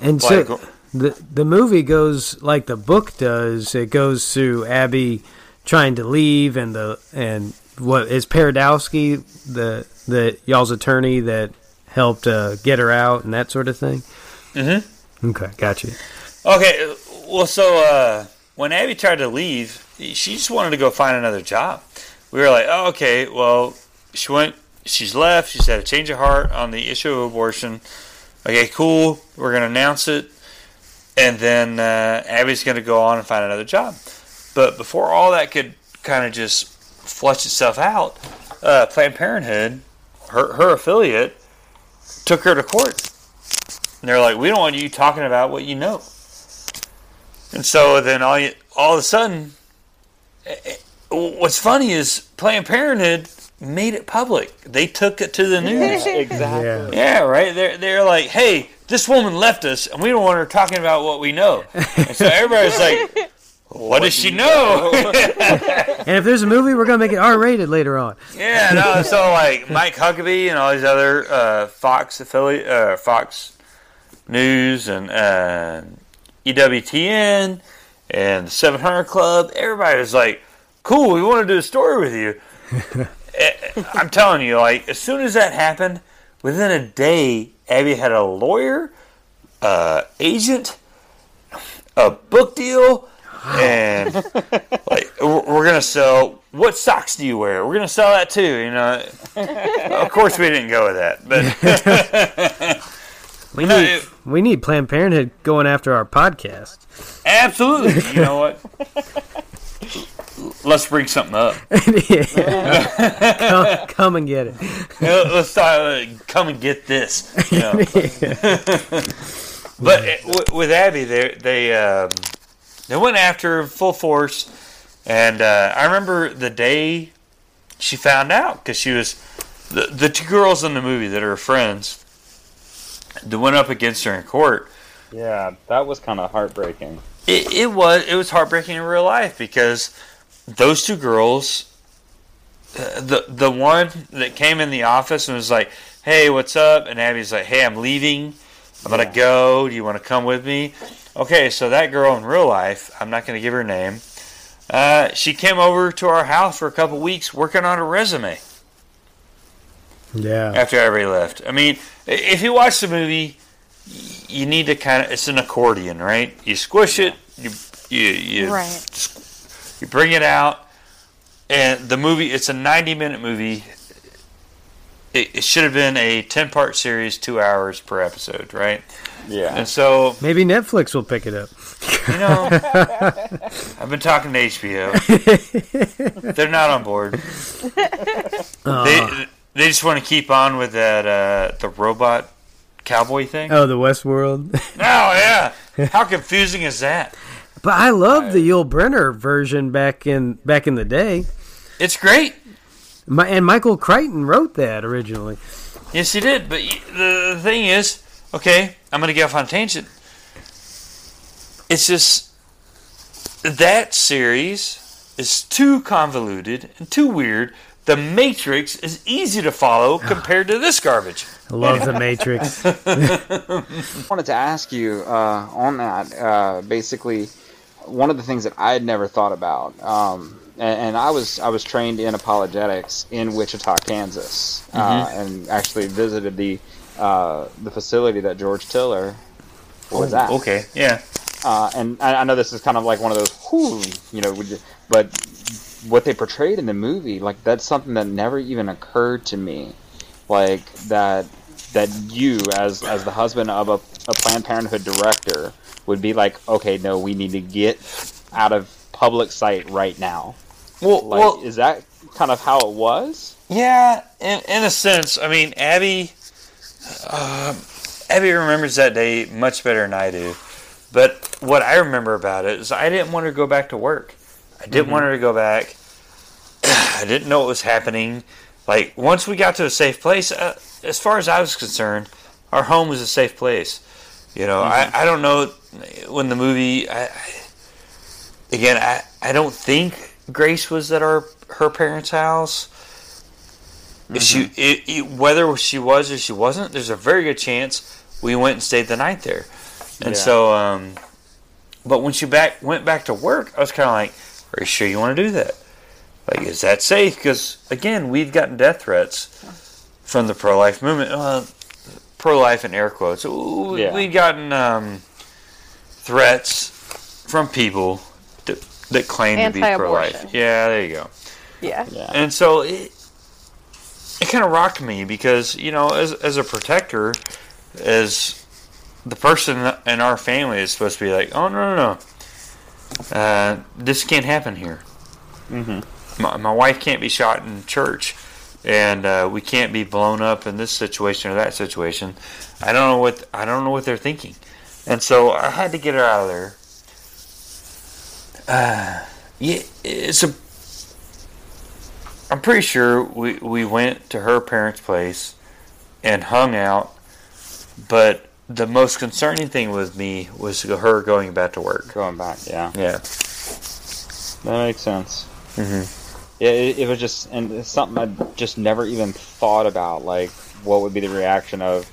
And so the the movie goes like the book does. It goes through Abby trying to leave and the and what is Paradowski the the y'all's attorney that helped uh, get her out and that sort of thing. Mhm. Okay, got you. okay, well, so uh, when Abby tried to leave, she just wanted to go find another job. We were like, oh, okay, well, she went, she's left. She's had a change of heart on the issue of abortion. Okay, cool. We're going to announce it. And then uh, Abby's going to go on and find another job. But before all that could kind of just flush itself out, uh, Planned Parenthood, her, her affiliate, took her to court. And they're like, we don't want you talking about what you know. And so then all you, all of a sudden, eh, eh, what's funny is Planned Parenthood made it public. They took it to the (laughs) news. exactly. yeah, right. They're they're like, hey, this woman left us, and we don't want her talking about what we know. And so everybody's like, what, does she know? (laughs) And if there's a movie, we're gonna make it R rated later on. Yeah, no. So like Mike Huckabee and all these other uh, Fox affiliate, uh, Fox News and uh, EWTN and the 700 Club, everybody was like, "Cool, we want to do a story with you." (laughs) I'm telling you, like as soon as that happened, within a day, Abby had a lawyer, uh, agent, a book deal. and (laughs) like we're we're gonna sell. What socks do you wear? We're gonna sell that too. You know. of course, we didn't go with that, but (laughs) We No, need it- we need Planned Parenthood going after our podcast. absolutely. You know what? (laughs) Let's bring something up. (laughs) come, come and get it. Let's uh, come and get this. You know. (laughs) (laughs) But it, w- with Abby, they they um, they went after her full force, and uh, I remember the day she found out because she was the the two girls in the movie that are friends that went up against her in court. Yeah, that was kind of heartbreaking. It, it was it was heartbreaking in real life because those two girls, uh, the the one that came in the office and was like, "Hey, what's up?" and Abby's like, "Hey, I'm leaving. I'm gonna go. Do you want to come with me?" Okay, so that girl in real life, I'm not gonna give her name. Uh, she came over to our house for a couple weeks working on her resume Yeah. after everybody left. I mean, if you watch the movie, you need to kind of it's an accordion, right? You squish it, you you you, Right. You bring it out, and the movie. It's a ninety minute movie. It, it should have been a ten part series, two hours per episode, right? Yeah. And so Maybe Netflix will pick it up. you know, (laughs) I've been talking to HBO. (laughs) They're not on board. Uh, They they just want to keep on with that uh, the robot cowboy thing. oh, the Westworld. Oh yeah, (laughs) how confusing is that? But I love the Yul Brynner version back in back in the day. It's great. My, and Michael Crichton wrote that originally. Yes, he did. But the, the thing is, okay, I'm going to get off on a tangent. It's just that series is too convoluted and too weird. The Matrix is easy to follow (sighs) compared to this garbage. I love the (laughs) Matrix. (laughs) I wanted to ask you uh, on that. Uh, basically, one of the things that I had never thought about, um, and, and I was I was trained in apologetics in Wichita, Kansas, uh, and actually visited the uh, the facility that George Tiller was at. Okay, yeah. Uh, and I, I know this is kind of like one of those, whew, you know, would you- but what they portrayed in the movie, like that's something that never even occurred to me, like that that you as as the husband of a, a Planned Parenthood director would be like, okay, no, we need to get out of public sight right now. Well, Like, well, is that kind of how it was? Yeah, in, in a sense. I mean, Abby, um Abby remembers that day much better than I do. But what I remember about it is I didn't want her to go back to work. I didn't want her to go back. (sighs) I didn't know what was happening. Like once we got to a safe place, uh, as far as I was concerned, our home was a safe place. You know, I, I don't know when the movie. I, again, I, I don't think Grace was at our her parents' house. If she, it, it, whether she was or she wasn't, there's a very good chance we went and stayed the night there. And Yeah. so, um, but when she back went back to work, I was kind of like, "Are you sure you want to do that? Like, is that safe?" Because again, we've gotten death threats from the pro-life movement. Uh, pro-life in air quotes. We- Yeah. We've gotten um, threats from people that, that claim to be pro-life. Yeah, there you go. Yeah. Yeah. And so it, it kind of rocked me because, you know, as, as a protector, as the person in our family is supposed to be like, oh, no, no, no. Uh, this can't happen here. Mm-hmm. My, my wife can't be shot in church, and uh, we can't be blown up in this situation or that situation. I don't know what I don't know what they're thinking, and so I had to get her out of there. Uh, yeah, it's a I'm pretty sure we, we went to her parents' place and hung out, but the most concerning thing with me was her going back to work. Going back, yeah, Yeah. that makes sense. Mm-hmm. Yeah, it, it was just and it's something I just never even thought about. Like, what would be the reaction of,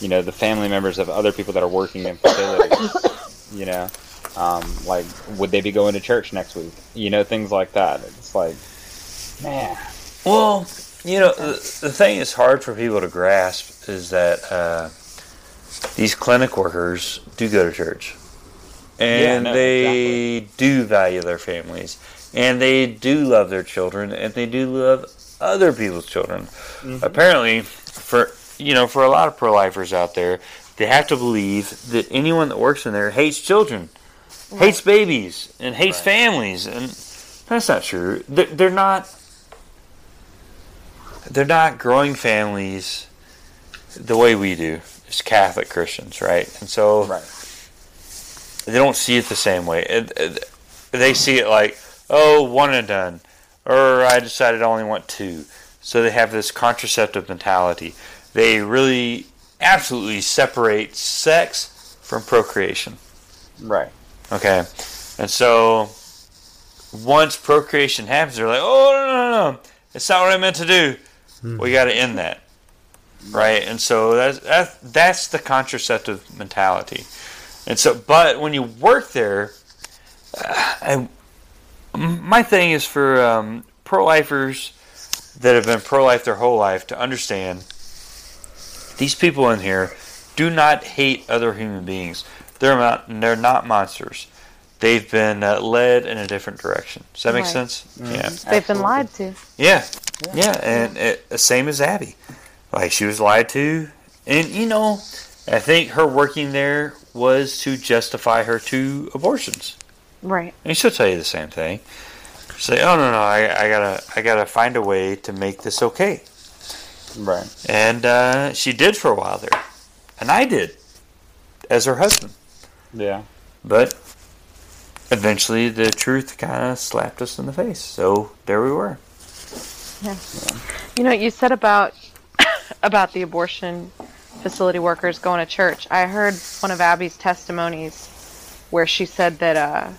you know, the family members of other people that are working in facilities? (laughs) you know, um, like, would they be going to church next week? You know, things like that. It's like, man, Well, you know, the, the thing that's hard for people to grasp is that uh, these clinic workers do go to church. and no, they do value their families, and they do love their children, and they do love other people's children. Mm-hmm. Apparently, for you know, for a lot of pro-lifers out there, they have to believe that anyone that works in there hates children, hates babies, and hates Right. families, and that's not true. They're, not. They're not growing families the way we do as Catholic Christians, right? And so Right. they don't see it the same way. They see it like, oh, one and done, or I decided I only want two. So they have this contraceptive mentality. They really absolutely separate sex from procreation. Right. Okay, and so once procreation happens, they're like, oh no no no, it's not what I meant to do. We got to end that, right? And so that's that's that's the contraceptive mentality. And so, but when you work there, uh, I, my thing is for um, pro-lifers that have been pro-life their whole life to understand these people in here do not hate other human beings. They're not, they're not monsters. They've been uh, led in a different direction. Does that make Right. sense? Yeah. They've been lied to. Yeah, yeah, and it, same as Abby. Like she was lied to, and you know, I think her working there was to justify her two abortions. Right. And she'll tell you the same thing. Say, "Oh no, no, I, I gotta, I gotta find a way to make this okay." Right. And uh, she did for a while there, and I did, as her husband. Yeah. But eventually, the truth kind of slapped us in the face. So there we were. Yeah, You know, you said about (coughs) about the abortion facility workers going to church. I heard one of Abby's testimonies where she said that uh,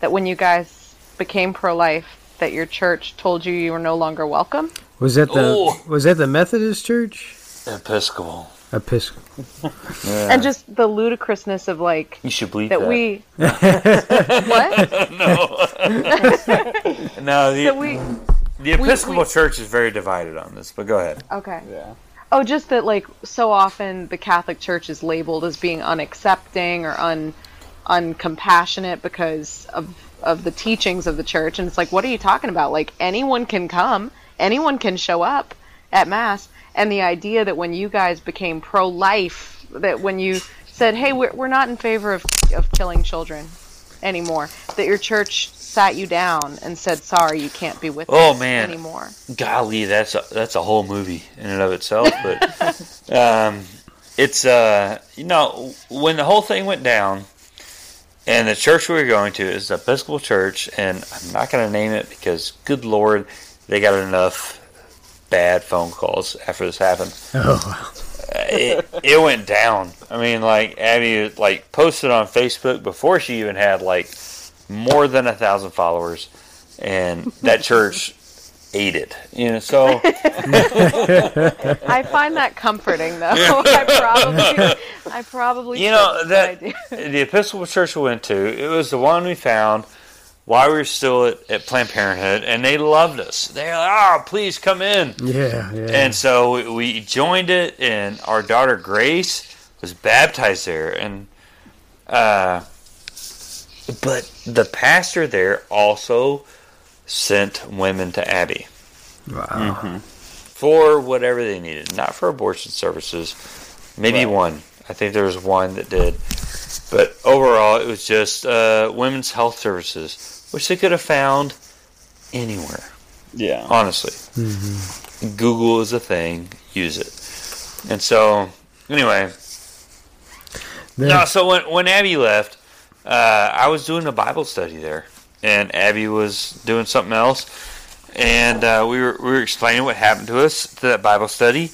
that when you guys became pro-life, that your church told you you were no longer welcome. Was that the Oh. was that the Methodist Church? Episcopal. Episcopal. (laughs) Yeah. And just the ludicrousness of like you should bleep that that. we (laughs) (laughs) what no, no. The, that we the Episcopal we- Church is very divided on this. But go ahead. okay. Yeah. Oh, just that like so often the Catholic Church is labeled as being unaccepting or un uncompassionate because of of the teachings of the church and it's like what are you talking about? Like anyone can come, anyone can show up at mass and the idea that when you guys became pro-life that when you said, "Hey, we're we're not in favor of of killing children anymore." That your church sat you down and said, "Sorry, you can't be with Oh, us man. anymore." Golly, that's a, that's a whole movie in and of itself. But (laughs) um, it's uh, you know when the whole thing went down, and the church we were going to is the Episcopal Church, and I'm not going to name it because, good Lord, they got enough bad phone calls after this happened. (laughs) Oh, uh, it, it went down. I mean, like Abby like posted on Facebook before she even had like more than a thousand followers, and that (laughs) church ate it. You know, so I find that comforting, though. (laughs) I probably, I probably, you know that I the Episcopal church we went to, it was the one we found while we were still at, at Planned Parenthood, and they loved us. They're like, "Oh, please come in." Yeah, yeah. And so we- we joined it, and our daughter Grace was baptized there. And uh, but the pastor there also sent women to Abby wow. for whatever they needed, not for abortion services. Maybe Right. one. I think there was one that did. But overall, it was just uh, women's health services, which they could have found anywhere. Yeah. honestly. Google is a thing. Use it. And so, anyway, Man, no. So when when Abby left, uh, I was doing a Bible study there, and Abby was doing something else, and uh, we were we were explaining what happened to us to that Bible study.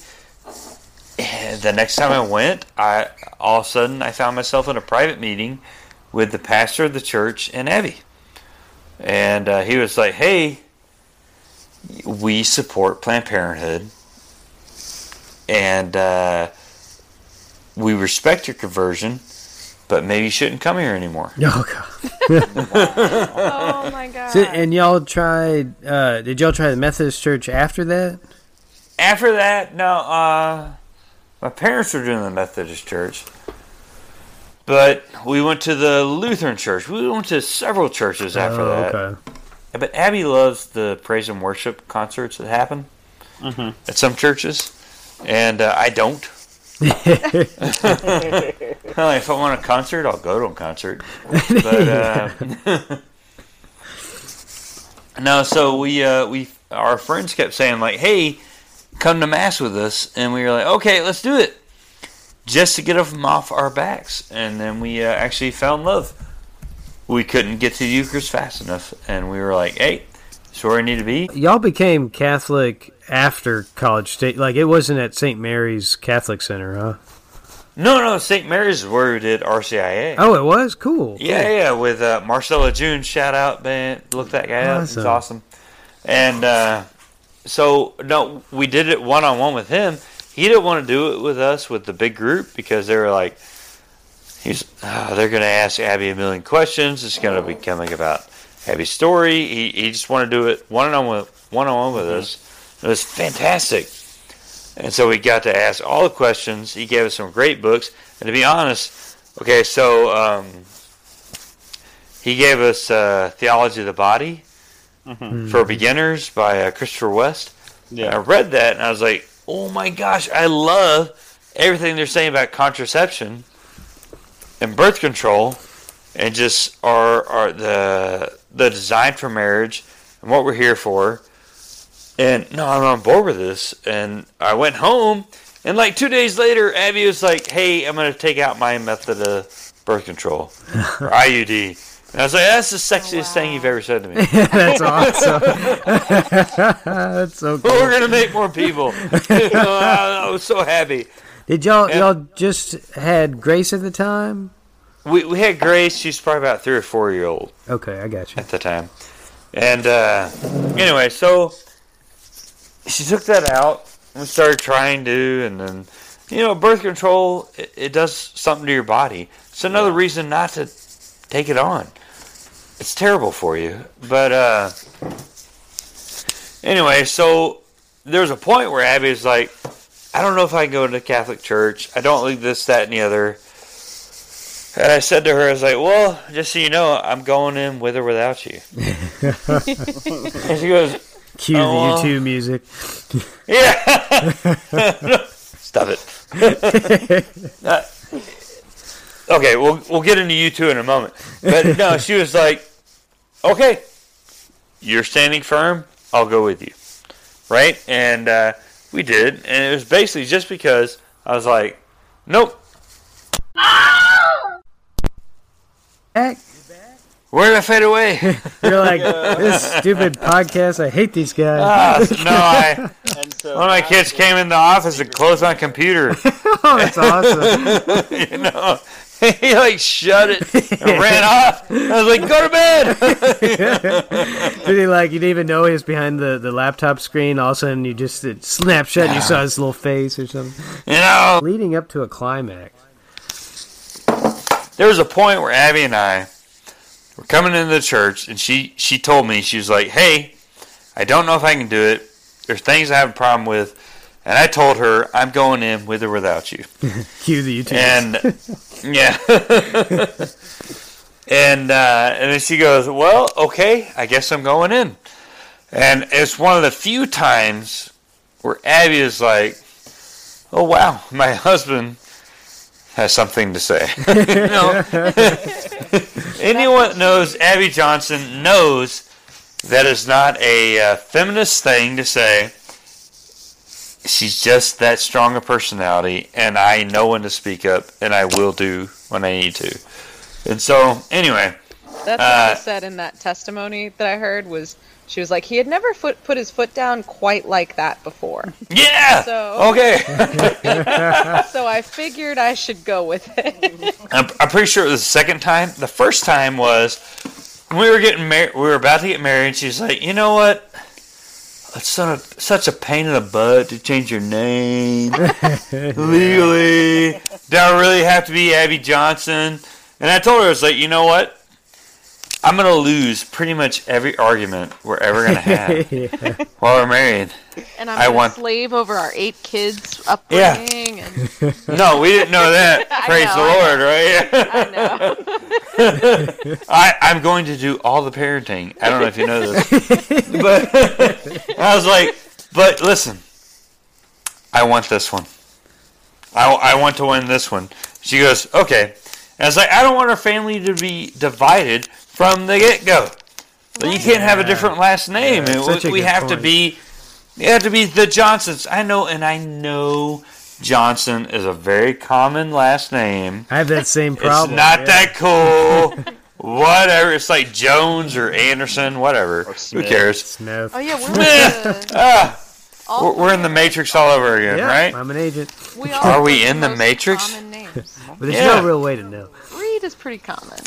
And the next time I went, I all of a sudden I found myself in a private meeting with the pastor of the church and Abby, and uh, he was like, "Hey." we support Planned Parenthood, and uh, we respect your conversion, but maybe you shouldn't come here anymore. (laughs) oh god. Oh my (laughs) god! So- and y'all tried? Uh, did y'all try the Methodist Church after that? After that, no, uh, my parents were doing the Methodist church. But we went to the Lutheran church. We went to several churches after Oh, that. okay. But Abby loves the praise and worship concerts that happen at some churches, and uh, I don't. (laughs) Well, if I want a concert, I'll go to a concert. But uh, (laughs) no, so we uh, we our friends kept saying like, "Hey, come to mass with us," and we were like, "Okay, let's do it," just to get them off our backs, and then we uh, actually fell in love. We couldn't get to the Eucharist fast enough, and we were like, "Hey, it's where I need to be." Y'all became Catholic after College State. Like it wasn't at St. Mary's Catholic Center, huh? No, no, St. Mary's is where we did RCIA. Oh, it was cool. Yeah, yeah, with uh, Marcella June. Shout out, man. Look that guy up. He's Awesome. awesome. And uh, so, no, we did it one on one with him. He didn't want to do it with us with the big group because they were like, he's oh, they're going to ask Abby a million questions. It's going to be coming about Abby's story. He, he just wanted to do it one on one one on one with us. It was fantastic. And so we got to ask all the questions. He gave us some great books. And to be honest, okay, so um, he gave us uh, Theology of the Body for Beginners by uh, Christopher West. And I read that and I was like, oh my gosh, I love everything they're saying about contraception and birth control and just our, our the the design for marriage and what we're here for. And no, I'm on board with this. And I went home, and like two days later, Abby was like, "Hey, I'm going to take out my method of birth control, or (laughs) IUD." And I was like, "That's the sexiest thing you've ever said to me." (laughs) That's awesome. (laughs) That's so cool. We're gonna make more people. I was so happy. Did y'all Yeah. y'all just had Grace at the time? We we had Grace. She's probably about three or four year old Okay, I got you. at the time. And uh, anyway, so she took that out. and started trying to, and then you know, birth control it, it does something to your body. It's another reason not to take it on. It's terrible for you. But uh, anyway, so there was a point where Abby was like, I don't know if I can go to the Catholic Church. I don't like this, that, and the other. And I said to her, I was like, well, just so you know, I'm going in with or without you. (laughs) and she goes, Cue Oh, well. the YouTube music. (laughs) yeah. (laughs) Stop it. (laughs) Uh, okay, we'll we'll get into you two in a moment. But no, she was like, "Okay, you're standing firm. I'll go with you." Right? And uh, we did, and it was basically just because I was like, "Nope, Heck, where did I fade away?" You're like this stupid podcast. I hate these guys. Ah, (laughs) no, I And so one of my kids came in the office and closed my computer. (laughs) oh, that's awesome. (laughs) you know. He like shut it and ran off. I was like, "Go to bed." Did he like? You didn't even know he was behind the, the laptop screen. All of a sudden, you just it snapped shut. and You saw his little face or something. You know, Leading up to a climax. there was a point where Abby and I were coming into the church, and she she told me she was like, "Hey, I don't know if I can do it. There's things I have a problem with." And I told her I'm going in with or without you. (laughs) Cue the YouTube. And (laughs) yeah, (laughs) and uh, and then she goes, "Well, okay, I guess I'm going in." And it's one of the few times where Abby is like, "Oh wow, my husband has something to say." (laughs) you know, (laughs) anyone that knows Abby Johnson knows that is not a uh, feminist thing to say. She's just that strong a personality, and I know when to speak up, and I will do when I need to. And so, anyway, That's Uh, what she said in that testimony that I heard was she was like he had never foot, put his foot down quite like that before. yeah, So- okay. (laughs) (laughs) so I figured I should go with it. I'm, I'm pretty sure it was the second time. The first time was when we were getting married. We were about to get married. And she's like, you know what? It's such a, such a pain in the butt to change your name (laughs) legally. Do I really have to be Abby Johnson? And I told her, I was like, you know what? I'm gonna lose pretty much every argument we're ever gonna (laughs) have Yeah. while we're married. And I'm I gonna want- slave over our eight kids Yeah. upbringing. Megan. (laughs) No, we didn't know that. (laughs) Praise know, the I Lord, right? I know. I, I'm going to do all the parenting. I don't know if you know this, but I was like, but listen, I want this one. I, I want to win this one. She goes, okay. And I was like, I don't want our family to be divided from the get go. You can't have a different last name. Yeah, and such a we good have to be, you have to be the Johnsons. I know, and I know Johnson is a very common last name. I have that same (laughs) problem. It's not yeah. that cool. (laughs) whatever. It's like Jones or Anderson, whatever. Or Who cares? Smith. Oh yeah, we're (laughs) the, Ah, we're, we're in the Matrix all over again, yeah, right? I'm an agent, We all Are we in the Matrix? Names. but there's Yeah. no real way to know. Reed is pretty common.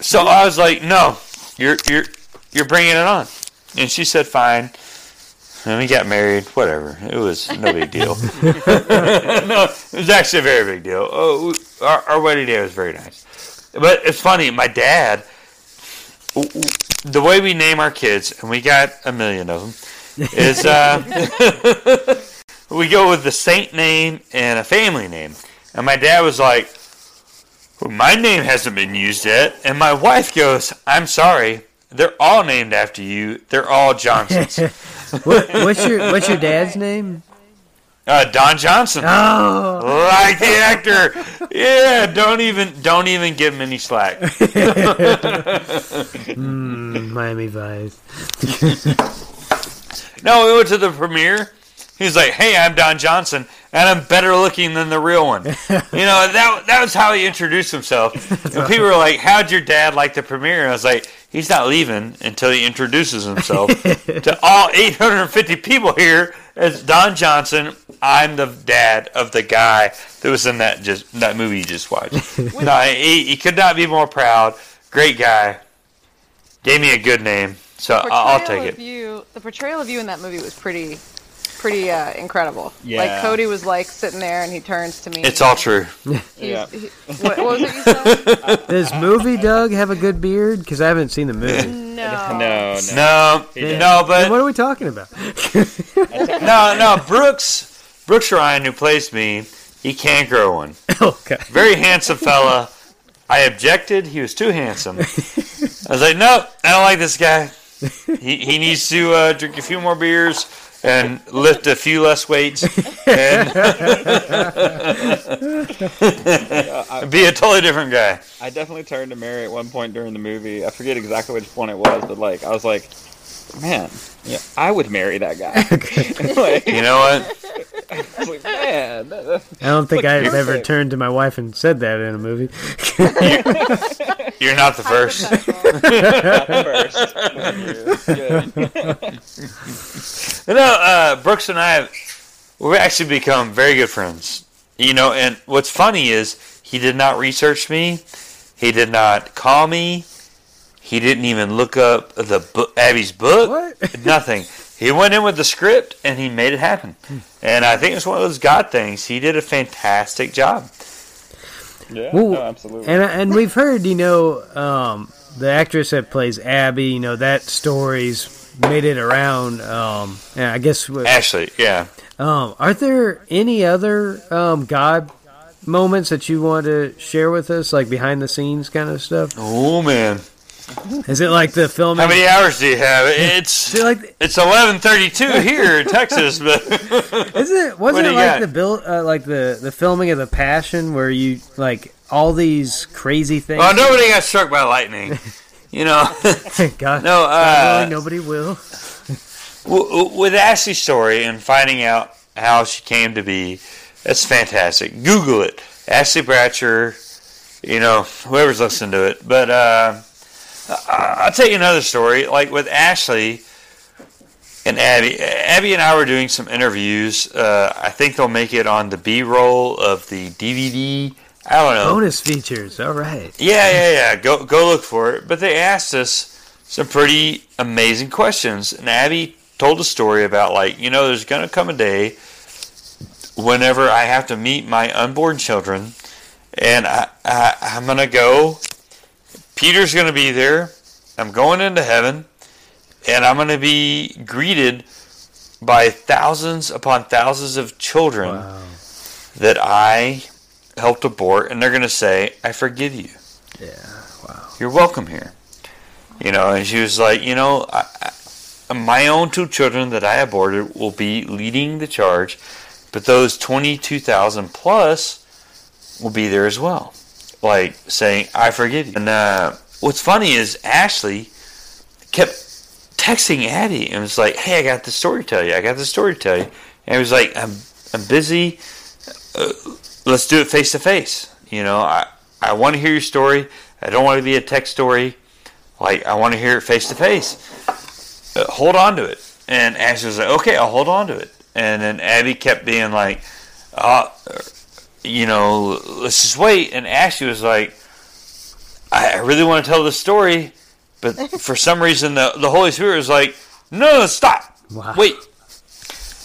So I was like, no, you're you're you're bringing it on, and she said, fine. And we got married. Whatever. It was no big deal. (laughs) (laughs) no, it was actually a very big deal. Oh, we- our, our wedding day was very nice. But it's funny. My dad, w- w- the way we name our kids, and we got a million of them, is uh, (laughs) we go with the saint name and a family name. And my dad was like, well, my name hasn't been used yet. And my wife goes, I'm sorry. They're all named after you. They're all Johnsons. (laughs) What, what's your What's your dad's name? Uh, Don Johnson. Oh, Like the actor. Yeah, don't even don't even give him any slack. (laughs) mm, Miami Vice. (laughs) No, we went to the premiere. He's like, "Hey, I'm Don Johnson, and I'm better looking than the real one." You know, that that was how he introduced himself. (laughs) And people were like, "How'd your dad like the premiere?" And I was like, "He's not leaving until he introduces himself (laughs) to all 850 people here as Don Johnson. I'm the dad of the guy that was in that just that movie you just watched. (laughs) no, he, he could not be more proud. Great guy. Gave me a good name, so I'll, I'll take it. You, the portrayal of you in that movie was pretty, pretty uh, incredible. Yeah. Like Cody was like sitting there and he turns to me. It's all true. He's- Yeah. he- what, what was it you said? (laughs) Does movie Doug have a good beard? Because I haven't seen the movie. (laughs) no. No, no. No, didn't. no, Then but what are we talking about? (laughs) no, no. Brooks, Brooks Ryan, who plays me, he can't grow one. okay. Very handsome fella. I objected. He was too handsome. I was like, nope, I don't like this guy. He he needs to uh, drink a few more beers and lift a few less weights and (laughs) be a totally different guy. I definitely turned to Mary at one point during the movie. I forget exactly which point it was, but like I was like, man, yeah, I would marry that guy. (laughs) like, You know what? I like, man, that- that- I don't think I've ever perfect. turned to my wife and said that in a movie. (laughs) You're not the first. (laughs) not the first. You know, uh, Brooks and I have we've actually become very good friends. You know, and what's funny is he did not research me. He did not call me. He didn't even look up the book, Abby's book. What? (laughs) Nothing. He went in with the script and he made it happen. And I think it's one of those God things. He did a fantastic job. Yeah, Well, no, absolutely. And and we've heard, you know, um, the actress that plays Abby, you know, that story's made it around. Um, and I guess with- Ashley, yeah. Um, are there any other um, God moments that you want to share with us, like behind the scenes kind of stuff? Oh man, (laughs) Is it like the filming? how many hours do you have? It's (laughs) it like it's eleven thirty two here in Texas, but (laughs) is it wasn't it like got? the build uh, like the the filming of the Passion where you like all these crazy things? well, nobody got struck by lightning. You know, God, no. Uh, nobody will. with Ashley's story and finding out how she came to be, that's fantastic. Google it, Ashley Bratcher. You know, whoever's listening to it. But uh, I'll tell you another story. Like with Ashley and Abby, Abby and I were doing some interviews. Uh, I think they'll make it on the B-roll of the DVD. I don't know. Bonus features. All right. Yeah, yeah, yeah. Go go look for it. But they asked us some pretty amazing questions. And Abby told a story about like, you know, there's gonna come a day whenever I have to meet my unborn children and I, I I'm gonna go Peter's gonna be there. I'm going into heaven and I'm gonna be greeted by thousands upon thousands of children Wow. that I helped abort, and they're going to say, I forgive you. Yeah. Wow. You're welcome here. You know, and she was like, you know, I, I, my own two children that I aborted will be leading the charge, but those 22,000 plus will be there as well. Like saying, I forgive you. And uh, what's funny is Ashley kept texting Abby and was like, hey, I got the story to tell you. I got the story to tell you. And it was like, I'm, I'm busy. Uh, let's do it face to face. You know, I, I want to hear your story. I don't want to be a text story. Like, I want to hear it face to face. Hold on to it. And Ashley was like, okay, I'll hold on to it. And then Abby kept being like, uh, you know, let's just wait. And Ashley was like, I, I really want to tell the story, but (laughs) for some reason the, the Holy Spirit was like, no, no, stop. Wow. Wait.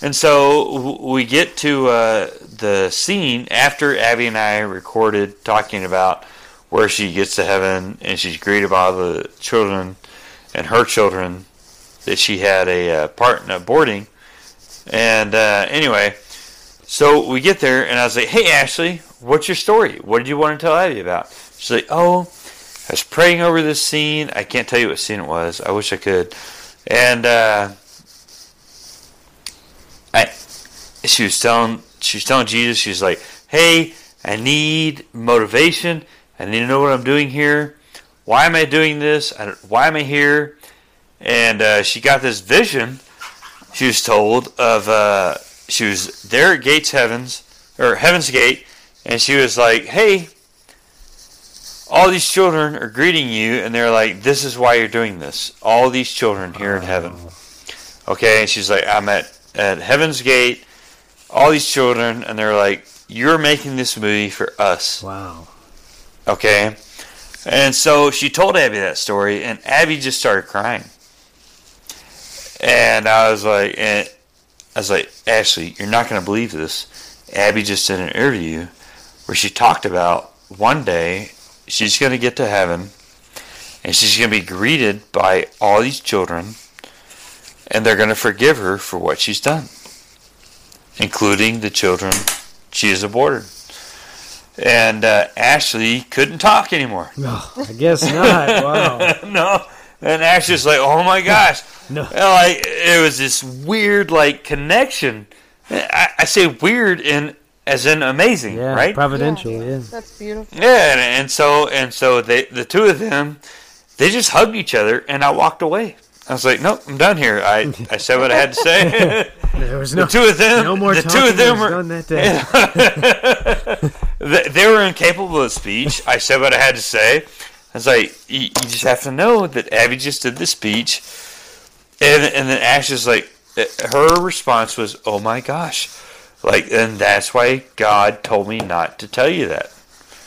And so we get to uh, the scene after Abby and I recorded talking about where she gets to heaven and she's greeted by all the children and her children that she had a uh, part in aborting. And uh, anyway, so we get there and I was like, hey, Ashley, what's your story? What did you want to tell Abby about? She's like, oh, I was praying over this scene. I can't tell you what scene it was. I wish I could. And uh, I, she was telling she was telling Jesus, she was like, "Hey, I need motivation. I need to know what I'm doing here. Why am I doing this? I why am I here?" And uh, she got this vision. She was told of uh, she was there at Gates Heavens or Heaven's Gate, and she was like, "Hey." All these children are greeting you, and they're like, "This is why you're doing this." All these children here in heaven. Okay, and she's like, "I'm at at Heaven's Gate, all these children, and they're like, You're making this movie for us. Wow. Okay? And so she told Abby that story, and Abby just started crying. And I was like, and I was like, Ashley, you're not going to believe this. Abby just did an interview where she talked about one day she's going to get to heaven and she's going to be greeted by all these children and they're going to forgive her for what she's done, including the children she has aborted. And uh, Ashley couldn't talk anymore. No, I guess not. Wow. (laughs) no. And Ashley's like, oh my gosh. (laughs) No. And, like it was this weird like connection. I, I say weird in as in amazing, Yeah. right? Providential. Yeah. That's beautiful. Yeah, and, and so and so they the two of them, they just hugged each other, and I walked away. I was like, nope, I'm done here. I, I said what I had to say. (laughs) There was the no. two of them, No more the two of them were done that day. (laughs) they, they were incapable of speech. I said what I had to say. I was like, you, you just have to know that Abby just did the speech, and and then Ashley's like, uh, her response was, "Oh my gosh," like, and that's why God told me not to tell you that.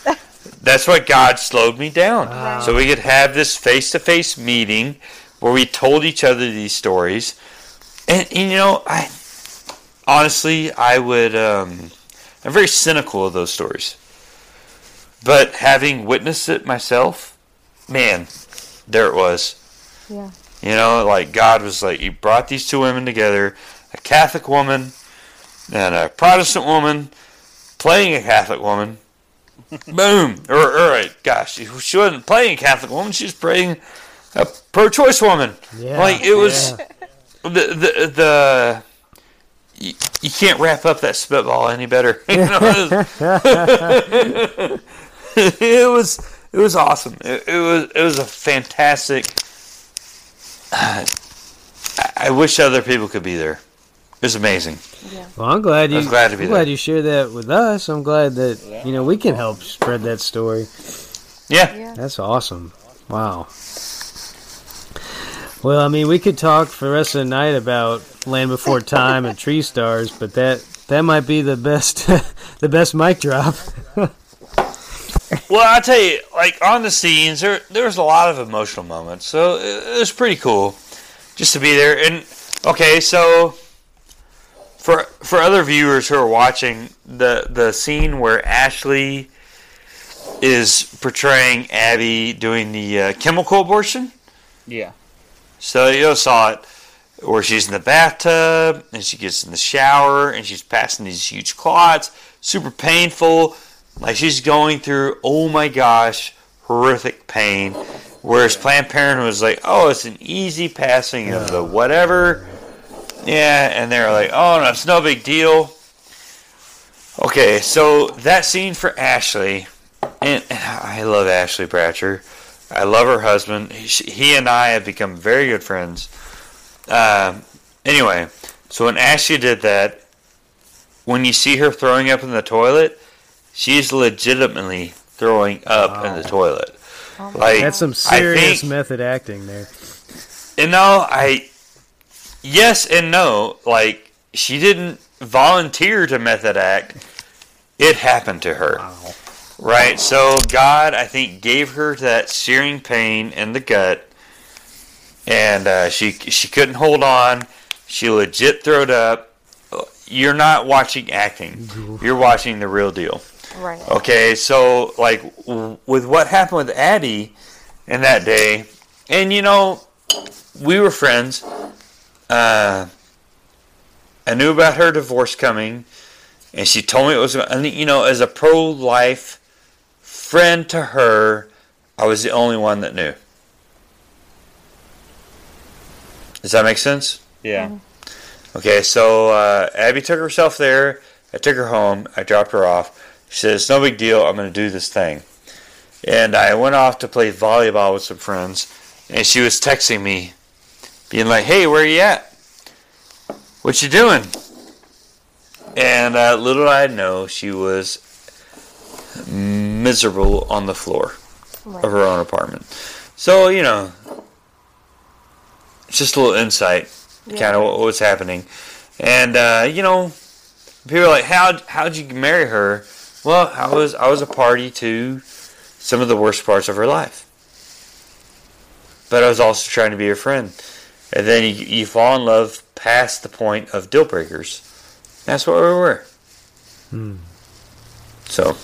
(laughs) That's why God slowed me down, Wow. so we could have this face-to-face meeting where we told each other these stories, and, and you know, I honestly, I would. Um, I'm very cynical of those stories. But having witnessed it myself, man, there it was. Yeah. You know, like God was like, He brought these two women together a Catholic woman and a Protestant woman playing a Catholic woman. (laughs) Boom. Or, all right, gosh, she wasn't playing a Catholic woman, she was playing a pro choice woman. Yeah. Like, it was yeah. the, the, the, you, you can't wrap up that spitball any better. (laughs) You know, it, was, (laughs) it was awesome. It, it was it was a fantastic. I- I wish other people could be there. It was amazing. Well, I'm glad you. I was glad to be I'm glad you shared that with us. I'm glad that you know we can help spread that story. Yeah, Yeah. That's awesome. Wow. Well, I mean, we could talk for the rest of the night about Land Before Time and Tree Stars, but that that might be the best (laughs) the best mic drop. (laughs) Well, I tell you, like on the scenes, there there was a lot of emotional moments, so it, it was pretty cool just to be there. And okay, so for for other viewers who are watching the the scene where Ashley is portraying Abby doing the uh, chemical abortion, Yeah. so you saw it. where she's in the bathtub and she gets in the shower and she's passing these huge clots, super painful. Like she's going through, oh my gosh, horrific pain. Whereas Planned Parenthood was like, oh, it's an easy passing of the whatever. Yeah, and they're like, oh, no, it's no big deal. Okay, so that scene for Ashley, and I love Ashley Bratcher. I love her husband. He, he and I have become very good friends. Um, anyway, so when Ashley did that, when you see her throwing up in the toilet, she's legitimately throwing up in the toilet. Like That's some serious think- method acting there. you know, I yes and no. Like she didn't volunteer to method act; it happened to her. Right. So God, I think, gave her that searing pain in the gut, and uh, she she couldn't hold on. She legit throwed up. You're not watching acting; you're watching the real deal. Right. Okay, so like w- with what happened with Abby in that day, and you know, we were friends. Uh, I knew about her divorce coming, and she told me it was. And you know, as a pro-life friend to her, I was the only one that knew. Does that make sense? Yeah. Okay, so uh, Abby took herself there. I took her home. I dropped her off. She said, It's no big deal. I'm going to do this thing. And I went off to play volleyball with some friends. And she was texting me, being like, Hey, where are you at? What you doing? And uh, little did I know, she was miserable on the floor of her own apartment. So, you know, it's just a little insight kind of what was happening. And uh, you know, people are like, "How how'd you marry her?" Well, I was I was a party to some of the worst parts of her life, but I was also trying to be her friend. And then you, you fall in love past the point of deal breakers. That's what we were. Hmm. So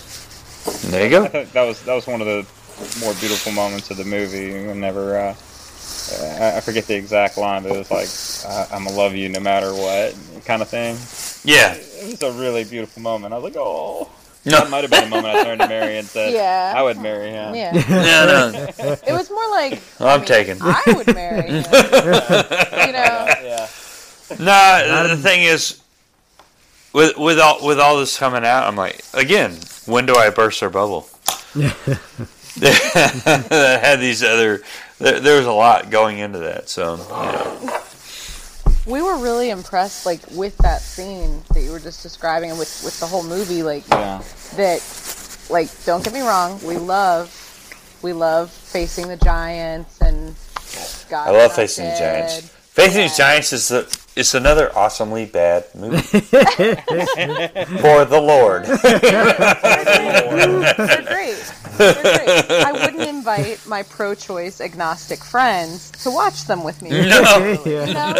there you I go. (laughs) that was that was one of the more beautiful moments of the movie. Whenever uh, I I forget the exact line, but it was like I, "I'm gonna love you no matter what" kind of thing. Yeah. It was a really beautiful moment. I was like, "Oh." No. That might have been the moment I turned to Mary and said, Yeah. I would marry him." Yeah. (laughs) No, no. It was more like Well, I'm taken. I would marry him. you know. Yeah. No, (laughs) the thing is, with with all with all this coming out, I'm like, again, when do I burst their bubble? (laughs) Yeah, that had these other. There, there was a lot going into that, so you know. We were really impressed, like with that scene that you were just describing, and with with the whole movie, like Yeah. that. Like, don't get me wrong, we love, we love facing the giants and. God I love Facing the Giants. Facing the Giants is the it's another awesomely bad movie for the Lord. They're great. They're great. I wouldn't invite my pro-choice agnostic friends to watch them with me. No, You know,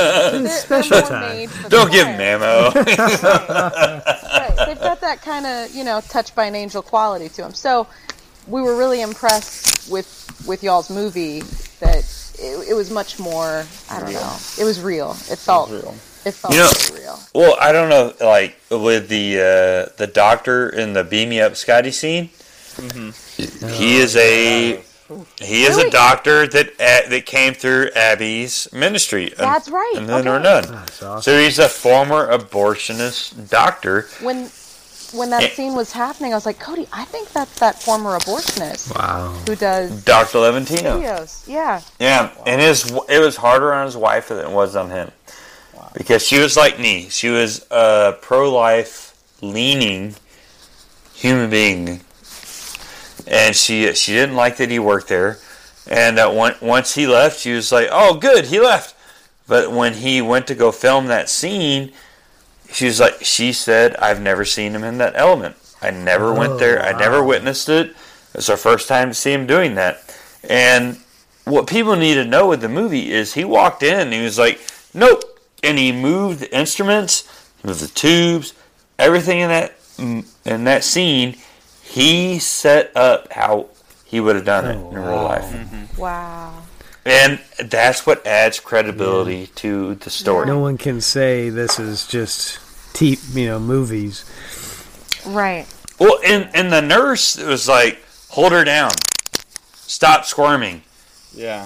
they're, Special they're time. made for the don't give choir. Mamo. (laughs) Right. They've got that kind of, you know, touched by an angel quality to them. So we were really impressed with with y'all's movie that it, it was much more, I don't know, it was real. It felt, real. it felt You know- really real. Well, I don't know, like with the uh, the doctor in the beam me up Scotty scene. He is a he is a doctor that uh, that came through Abby's ministry. and- That's right, And then okay. or none. That's awesome. So he's a former abortionist doctor. When when that Eh. scene was happening, I was like, Cody, I think that's that former abortionist Wow. who does Dr. Levantino. videos. Yeah. Yeah, and his it was harder on his wife than it was on him because she was like me. She was a pro-life leaning human being, and she she didn't like that he worked there. And uh, one, once he left, she was like, "Oh, good, he left." But when he went to go film that scene, she was like, "She said I've never seen him in that element. I never went there. I never witnessed it. It's our first time to see him doing that." And what people need to know with the movie is he walked in and he was like, "Nope," and he moved the instruments, moved the tubes, everything in that in that scene. He set up how he would have done it Oh, in real wow. life. Wow. And that's what adds credibility to the story. No one can say this is just te- you know movies. Right. Well, and and the nurse was like, "Hold her down, stop squirming." Yeah.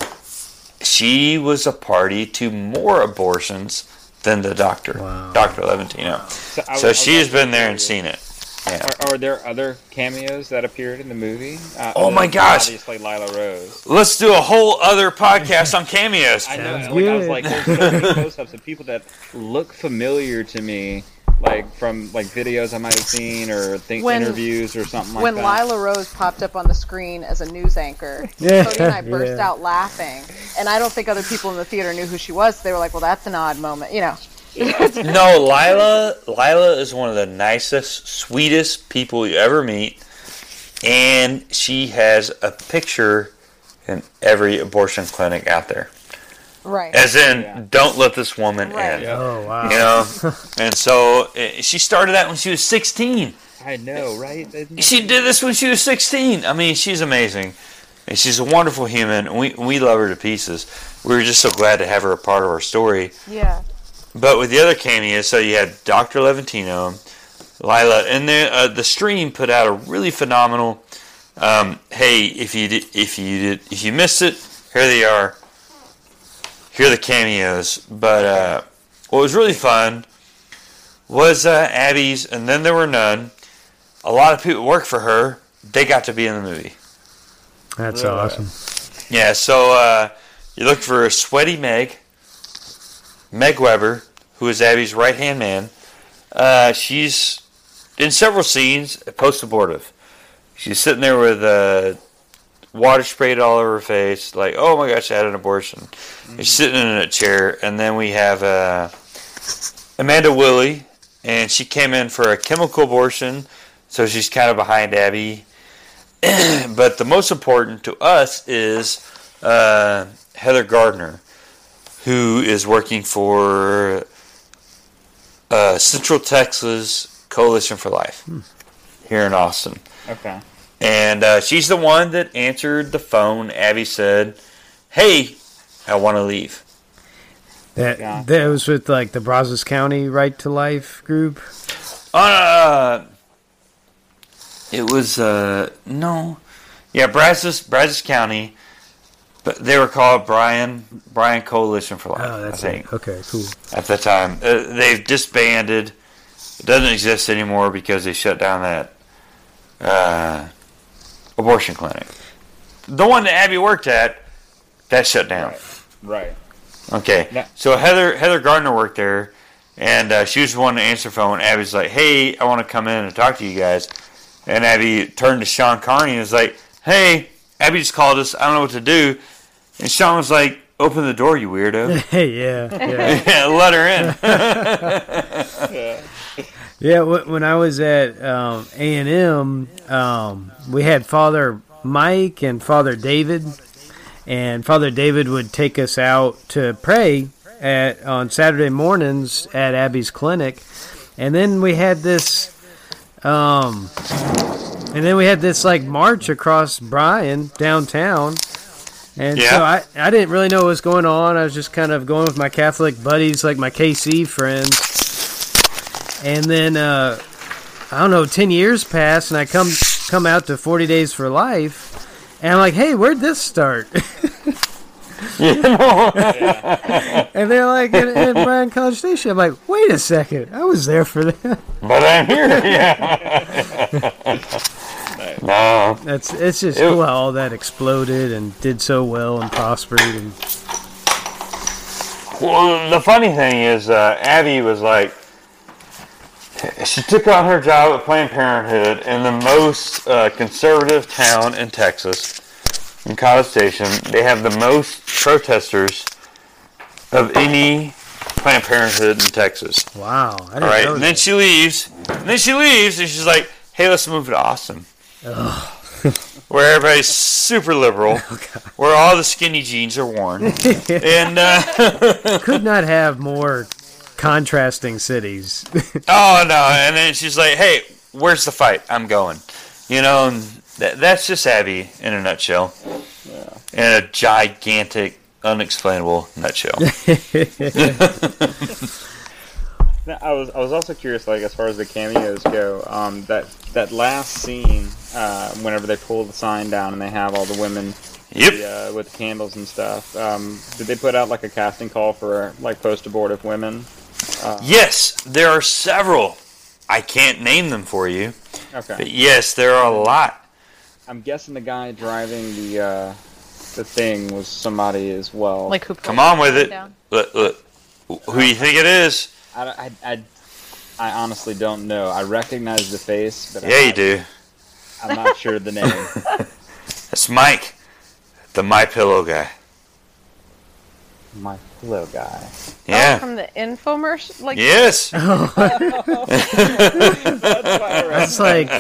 She was a party to more abortions than the doctor, Wow. Doctor Levantino. So, I- I So was she's also been there and curious, seen it. Yeah. Are, are there other cameos that appeared in the movie? Uh, Oh my gosh. Obviously, Lila Rose. Let's do a whole other podcast on cameos. (laughs) I know. Like, I was good. like, there's so many (laughs) close-ups of people that look familiar to me, like from like videos I might have seen or think When- interviews or something like when that. Lila Rose popped up on the screen as a news anchor, (laughs) Yeah, Cody and I burst yeah. out laughing. And I don't think other people in the theater knew who she was. So They were like, "Well, that's an odd moment," you know. (laughs) No, Lila. Lila is one of the nicest, sweetest people you ever meet, and she has a picture in every abortion clinic out there. Right. As in, Yeah. don't let this woman Right. in. Yeah. Oh wow. You know, (laughs) and so eh, she started that when she was 16. I know, right? Isn't She did this when she was 16. I mean, she's amazing. And she's a wonderful human. and We we love her to pieces. We were just so glad to have her a part of our story. yeah. But with the other cameos, so you had Dr. Levantino, Lila, and then uh, the stream put out a really phenomenal. Um, hey, if you did, if you did, if you missed it, here they are. Here are the cameos. But uh, what was really fun was uh, Abby's, and then there were none. A lot of people who work for her. They got to be in the movie. That's Yeah. awesome. Yeah, so uh, you look for a Sweaty Meg, Meg Weber, who is Abby's right hand man. Uh, she's in several scenes post abortive. She's sitting there with uh, water sprayed all over her face, like, oh my gosh, I had an abortion. She's sitting in a chair, and then we have uh, Amanda Willie, and she came in for a chemical abortion, so she's kind of behind Abby. (clears throat) but the most important to us is uh, Heather Gardner, who is working for uh, Central Texas Coalition for Life here in Austin. Okay. And uh, she's the one that answered the phone. Abby said, Hey, I want to leave. That Yeah. that was with like the Brazos County Right to Life group. Uh, it was, uh, no. Yeah, Brazos, Brazos County, but they were called Bryan Bryan Coalition for Life, Oh, that's I think. it. Okay, cool. at the time. Uh, they've disbanded. It doesn't exist anymore because they shut down that uh, abortion clinic. The one that Abby worked at, that shut down. Right. Okay, Yeah. so Heather Heather Gardner worked there, and uh, she was the one to answer the phone. Abby's like, "Hey, I want to come in and talk to you guys." And Abby turned to Shawn Carney and was like, "Hey, Abby just called us. I don't know what to do." And Shawn was like, "Open the door, you weirdo." (laughs) Yeah, yeah. (laughs) yeah, let her in. (laughs) Yeah, wh- when I was at um, A&M, um, we had Father Mike and Father David, and Father David would take us out to pray at on Saturday mornings at Abby's clinic, and then we had this, um, and then we had this like march across Bryan downtown. And Yeah. so I, I didn't really know what was going on. I was just kind of going with my Catholic buddies, like my KC friends. And then uh, I don't know, ten years pass, and I come come out to Forty Days for Life, and I'm like, hey, where'd this start? (laughs) and they're like, in, in Bryan College Station. I'm like, wait a second, I was there for that. But I'm here. Yeah. (laughs) no. That's it's just Ew. cool how all that exploded and did so well and prospered. And Well, the funny thing is, uh, Abby was like, she took on her job at Planned Parenthood in the most uh, conservative town in Texas, in College Station. They have the most protesters of any Planned Parenthood in Texas. wow, I didn't All right, and then she leaves. And then she leaves, and she's like, "Hey, let's move to Austin, where everybody's super liberal, (laughs) where all the skinny jeans are worn, (laughs) and uh, (laughs) could not have more contrasting cities. oh no." And then she's like, "Hey, where's the fight? I'm going." You know, and that, that's just Abby in a nutshell, and a gigantic unexplainable nutshell. Now, I was I was also curious, like as far as the cameos go, um, that that last scene, uh, whenever they pull the sign down and they have all the women yep. the, uh, with the candles and stuff. Um, did they put out like a casting call for like post abortive women? Uh, Yes, there are several. I can't name them for you, Okay. but yes, there are a lot. I'm guessing the guy driving the uh, the thing was somebody as well. Like who? Come on with it. Down? Look, look. Who do you think it is? I, I, I, I honestly don't know. I recognize the face, but Yeah, I'm you do. I'm not sure the name. (laughs) That's Mike, the My Pillow guy. My pillow guy. Oh, Yeah. from the infomercial. Like Yes. (laughs) (laughs) That's like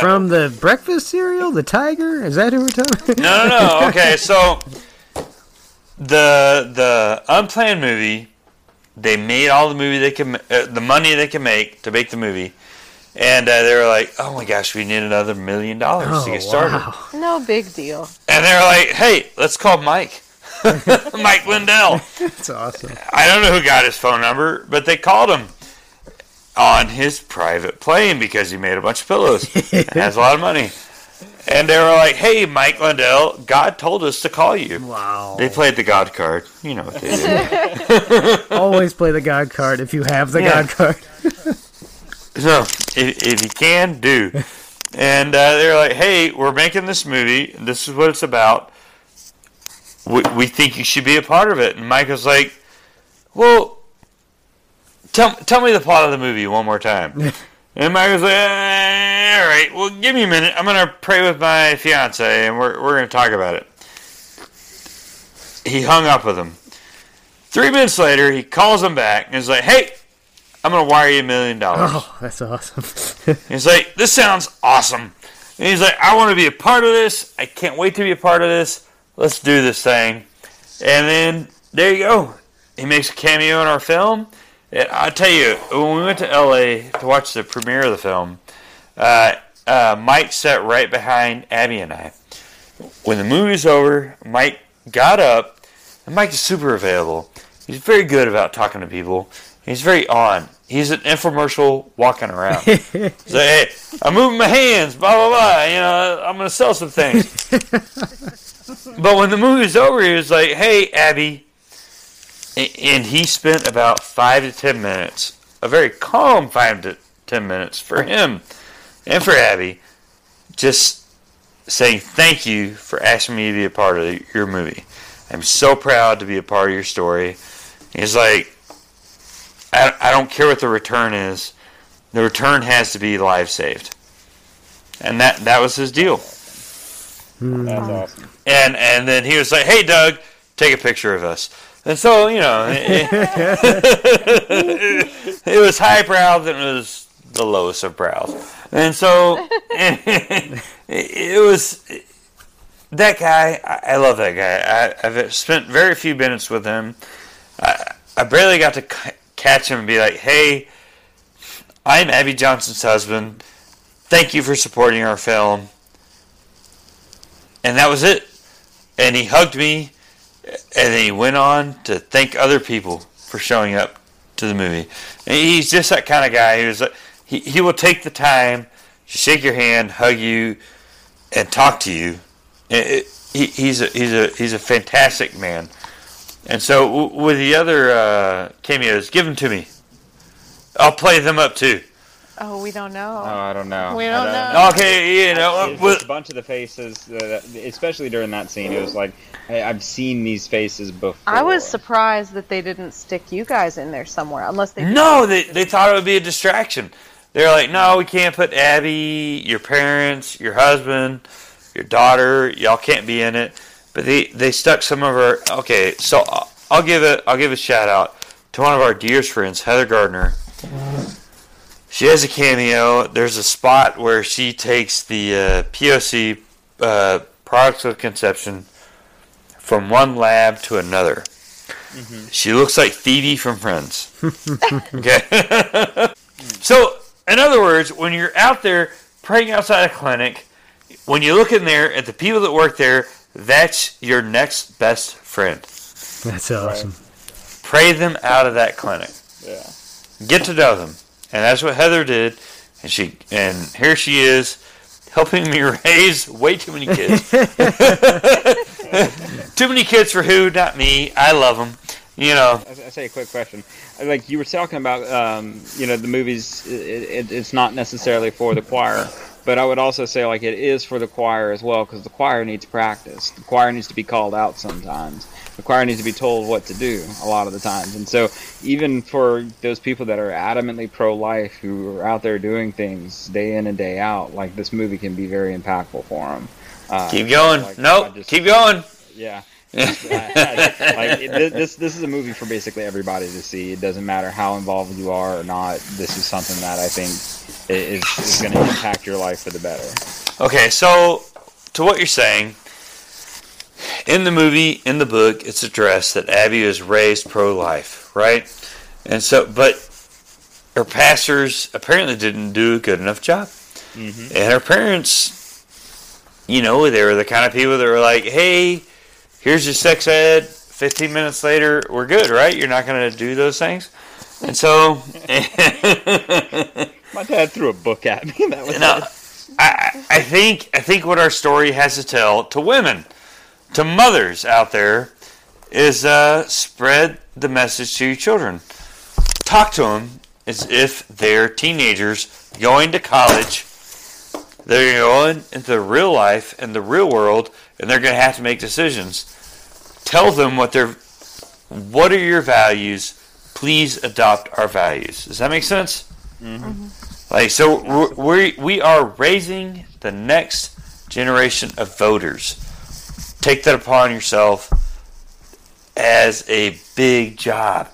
from the breakfast cereal, the tiger. Is that who we're talking? No, no, no. Okay, so the the unplanned movie, they made all the movie they can, uh, the money they can make to make the movie, and uh, they were like, "Oh my gosh, we need another million dollars to Oh, get started." wow. no big deal. And they were like, "Hey, let's call Mike, (laughs) Mike Lindell." That's awesome. I don't know who got his phone number, but they called him on his private plane because he made a bunch of pillows and has a lot of money. And they were like, "Hey, Mike Lindell, God told us to call you." Wow. They played the God card. You know what they do. (laughs) Always play the God card if you have the Yeah. God card. (laughs) so, if, if you can, do. And uh, they were like, "Hey, we're making this movie. This is what it's about. We, we think you should be a part of it." And Mike was like, "Well, tell tell me the plot of the movie one more time." (laughs) And was like, "Eh, "All right, well, give me a minute. I'm gonna pray with my fiance, and we're we're gonna talk about it." He hung up with him. Three minutes later, he calls him back and is like, "Hey, I'm gonna wire you a million dollars." Oh, that's awesome. (laughs) He's like, "This sounds awesome." And he's like, "I want to be a part of this. I can't wait to be a part of this. Let's do this thing." And then there you go. He makes a cameo in our film. And I tell you, when we went to LA to watch the premiere of the film, uh, uh, Mike sat right behind Abby and I. When the movie's over, Mike got up, and Mike is super available. He's very good about talking to people. He's very on. He's an infomercial walking around. (laughs) He's like, hey, I'm moving my hands, blah, blah, blah. You know, I'm going to sell some things. (laughs) but when the movie's over, he was like, hey, Abby. A- And he spent about five to ten minutes, a very calm five to ten minutes for him and for Abby, just saying thank you for asking me to be a part of your movie. I'm so proud to be a part of your story. He's like, I, I don't care what the return is. The return has to be lives saved. And that, that was his deal. Hmm. That's awesome. And and then he was like, "Hey, Doug, take a picture of us." And so you know, it, it (laughs) was highbrow and it was the lowest of brows. And so (laughs) it, was that guy. I, love that guy. I, I've spent very few minutes with him. I, I barely got to c- catch him and be like, "Hey, I'm Abby Johnson's husband. Thank you for supporting our film." And that was it. And he hugged me, and then he went on to thank other people for showing up to the movie. And he's just that kind of guy who's he, he will take the time to shake your hand, hug you, and talk to you. It, he, he's a he's a he's a fantastic man. And so w- with the other uh, cameos, give them to me. I'll play them up too. Oh, we don't know. Oh, I don't know. We I don't know. Okay, you know, It's with- just a bunch of the faces, uh, especially during that scene. It was like, hey, I've seen these faces before. I was surprised that they didn't stick you guys in there somewhere, unless they. No, they, they thought it would be a distraction. They're like, no, we can't put Abby, your parents, your husband, your daughter. Y'all can't be in it. But they, they stuck some of our. Okay, so I'll, I'll give it. I'll give a shout out to one of our dearest friends, Heather Gardner. She has a cameo. There's a spot where she takes the uh, POC uh, products of conception from one lab to another. She looks like Phoebe from Friends. (laughs) okay. (laughs) so, in other words, when you're out there praying outside a clinic, when you look in there at the people that work there, that's your next best friend. That's awesome. Pray them out of that clinic. Yeah. Get to know them, and that's what Heather did. And she and here she is, helping me (laughs) raise way too many kids. (laughs) too many kids for who? Not me. I love them. You know. I, say a quick question. Like you were talking about, um, you know, the movies. It, it, it's not necessarily for the choir, but I would also say like it is for the choir as well because the choir needs practice. The choir needs to be called out sometimes. The choir needs to be told what to do a lot of the times. And so even for those people that are adamantly pro-life who are out there doing things day in and day out, like this movie can be very impactful for them. Uh, Keep going. like, nope. Just- Keep going. Yeah. (laughs) like it, this this is a movie for basically everybody to see. It doesn't matter how involved you are or not. This is something that I think is, is going to impact your life for the better. Okay, so to what you're saying, in the movie, in the book, it's addressed that Abby is raised pro-life, right? And so, but her pastors apparently didn't do a good enough job, Mm-hmm. and her parents, you know, they were the kind of people that were like, "Hey, here's your sex ed." Fifteen minutes later, we're good, right? You're not going to do those things, and so. (laughs) My dad threw a book at me. (laughs) That was No. I, I think I think what our story has to tell to women, to mothers out there, is uh, spread the message to your children. Talk to them as if they're teenagers going to college. They're going into the real life and the real world, and they're going to have to make decisions. Tell them what their what are your values. Please adopt our values. Does that make sense? Like so, we we are raising the next generation of voters. Take that upon yourself as a big job,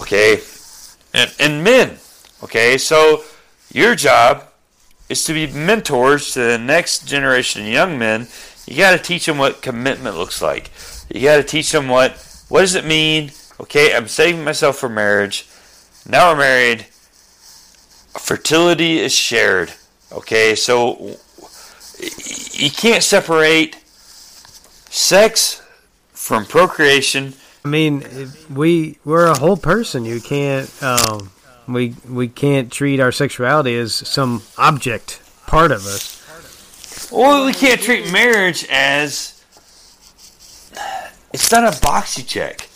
okay? And, and men, okay. So your job is to be mentors to the next generation of young men. You got to teach them what commitment looks like. You got to teach them what what does it mean. Okay, I'm saving myself for marriage. Now we're married fertility is shared. Okay, so you can't separate sex from procreation. I mean, we we're a whole person. You can't um, we we can't treat our sexuality as some object part of us. Or we can't treat marriage as it's not a box you check.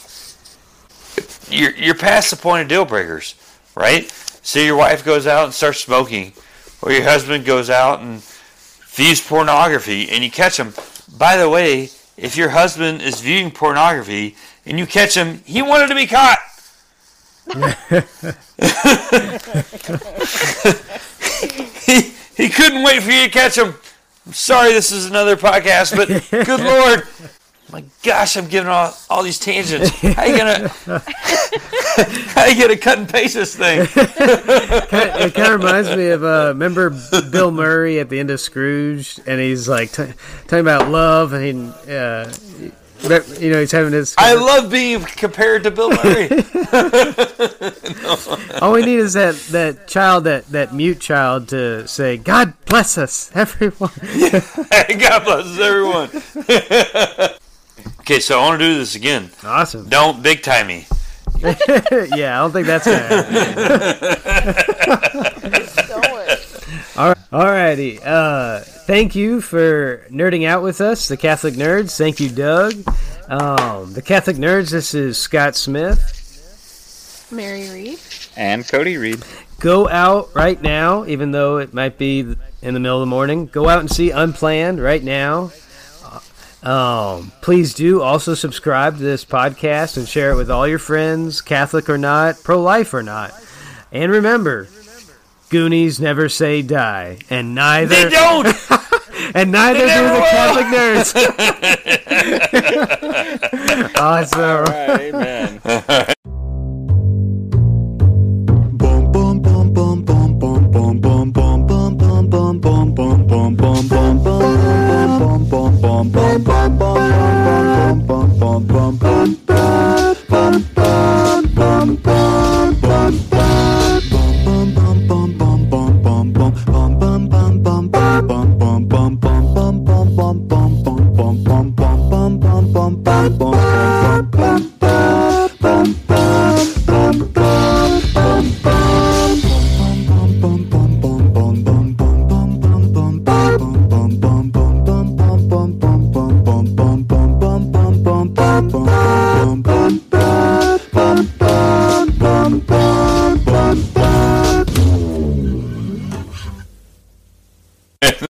You're you're past the point of deal breakers, right? So your wife goes out and starts smoking, or your husband goes out and views pornography, and you catch him. By the way, if your husband is viewing pornography and you catch him, he wanted to be caught. (laughs) (laughs) he, he couldn't wait for you to catch him. I'm sorry this is another podcast, but good (laughs) lord. My gosh, I'm giving all, all these tangents. How you gonna (laughs) how you gonna cut and paste this thing? (laughs) it kind of reminds me of uh, remember Bill Murray at the end of Scrooge, and he's like t- talking about love, and he, uh, you know, he's having this. I love being compared to Bill Murray. (laughs) All we need is that, that child, that, that mute child, to say, "God bless us, everyone." God bless everyone. Okay, so I want to do this again. awesome. Don't big time me. (laughs) yeah, I don't think that's gonna happen. All right, alrighty. Uh, thank you for nerding out with us, the Catholic Nerds. Thank you, Doug. Um, the Catholic Nerds. This is Scott Smith. Mary Reed. And Cody Reed. Go out right now, even though it might be in the middle of the morning. Go out and see Unplanned right now. Um, please do also subscribe to this podcast and share it with all your friends, Catholic or not, pro life or not. And remember, Goonies never say die, and neither They don't. (laughs) and neither do the will. Catholic nerds. (laughs) (laughs) awesome. All right, amen. bum bum.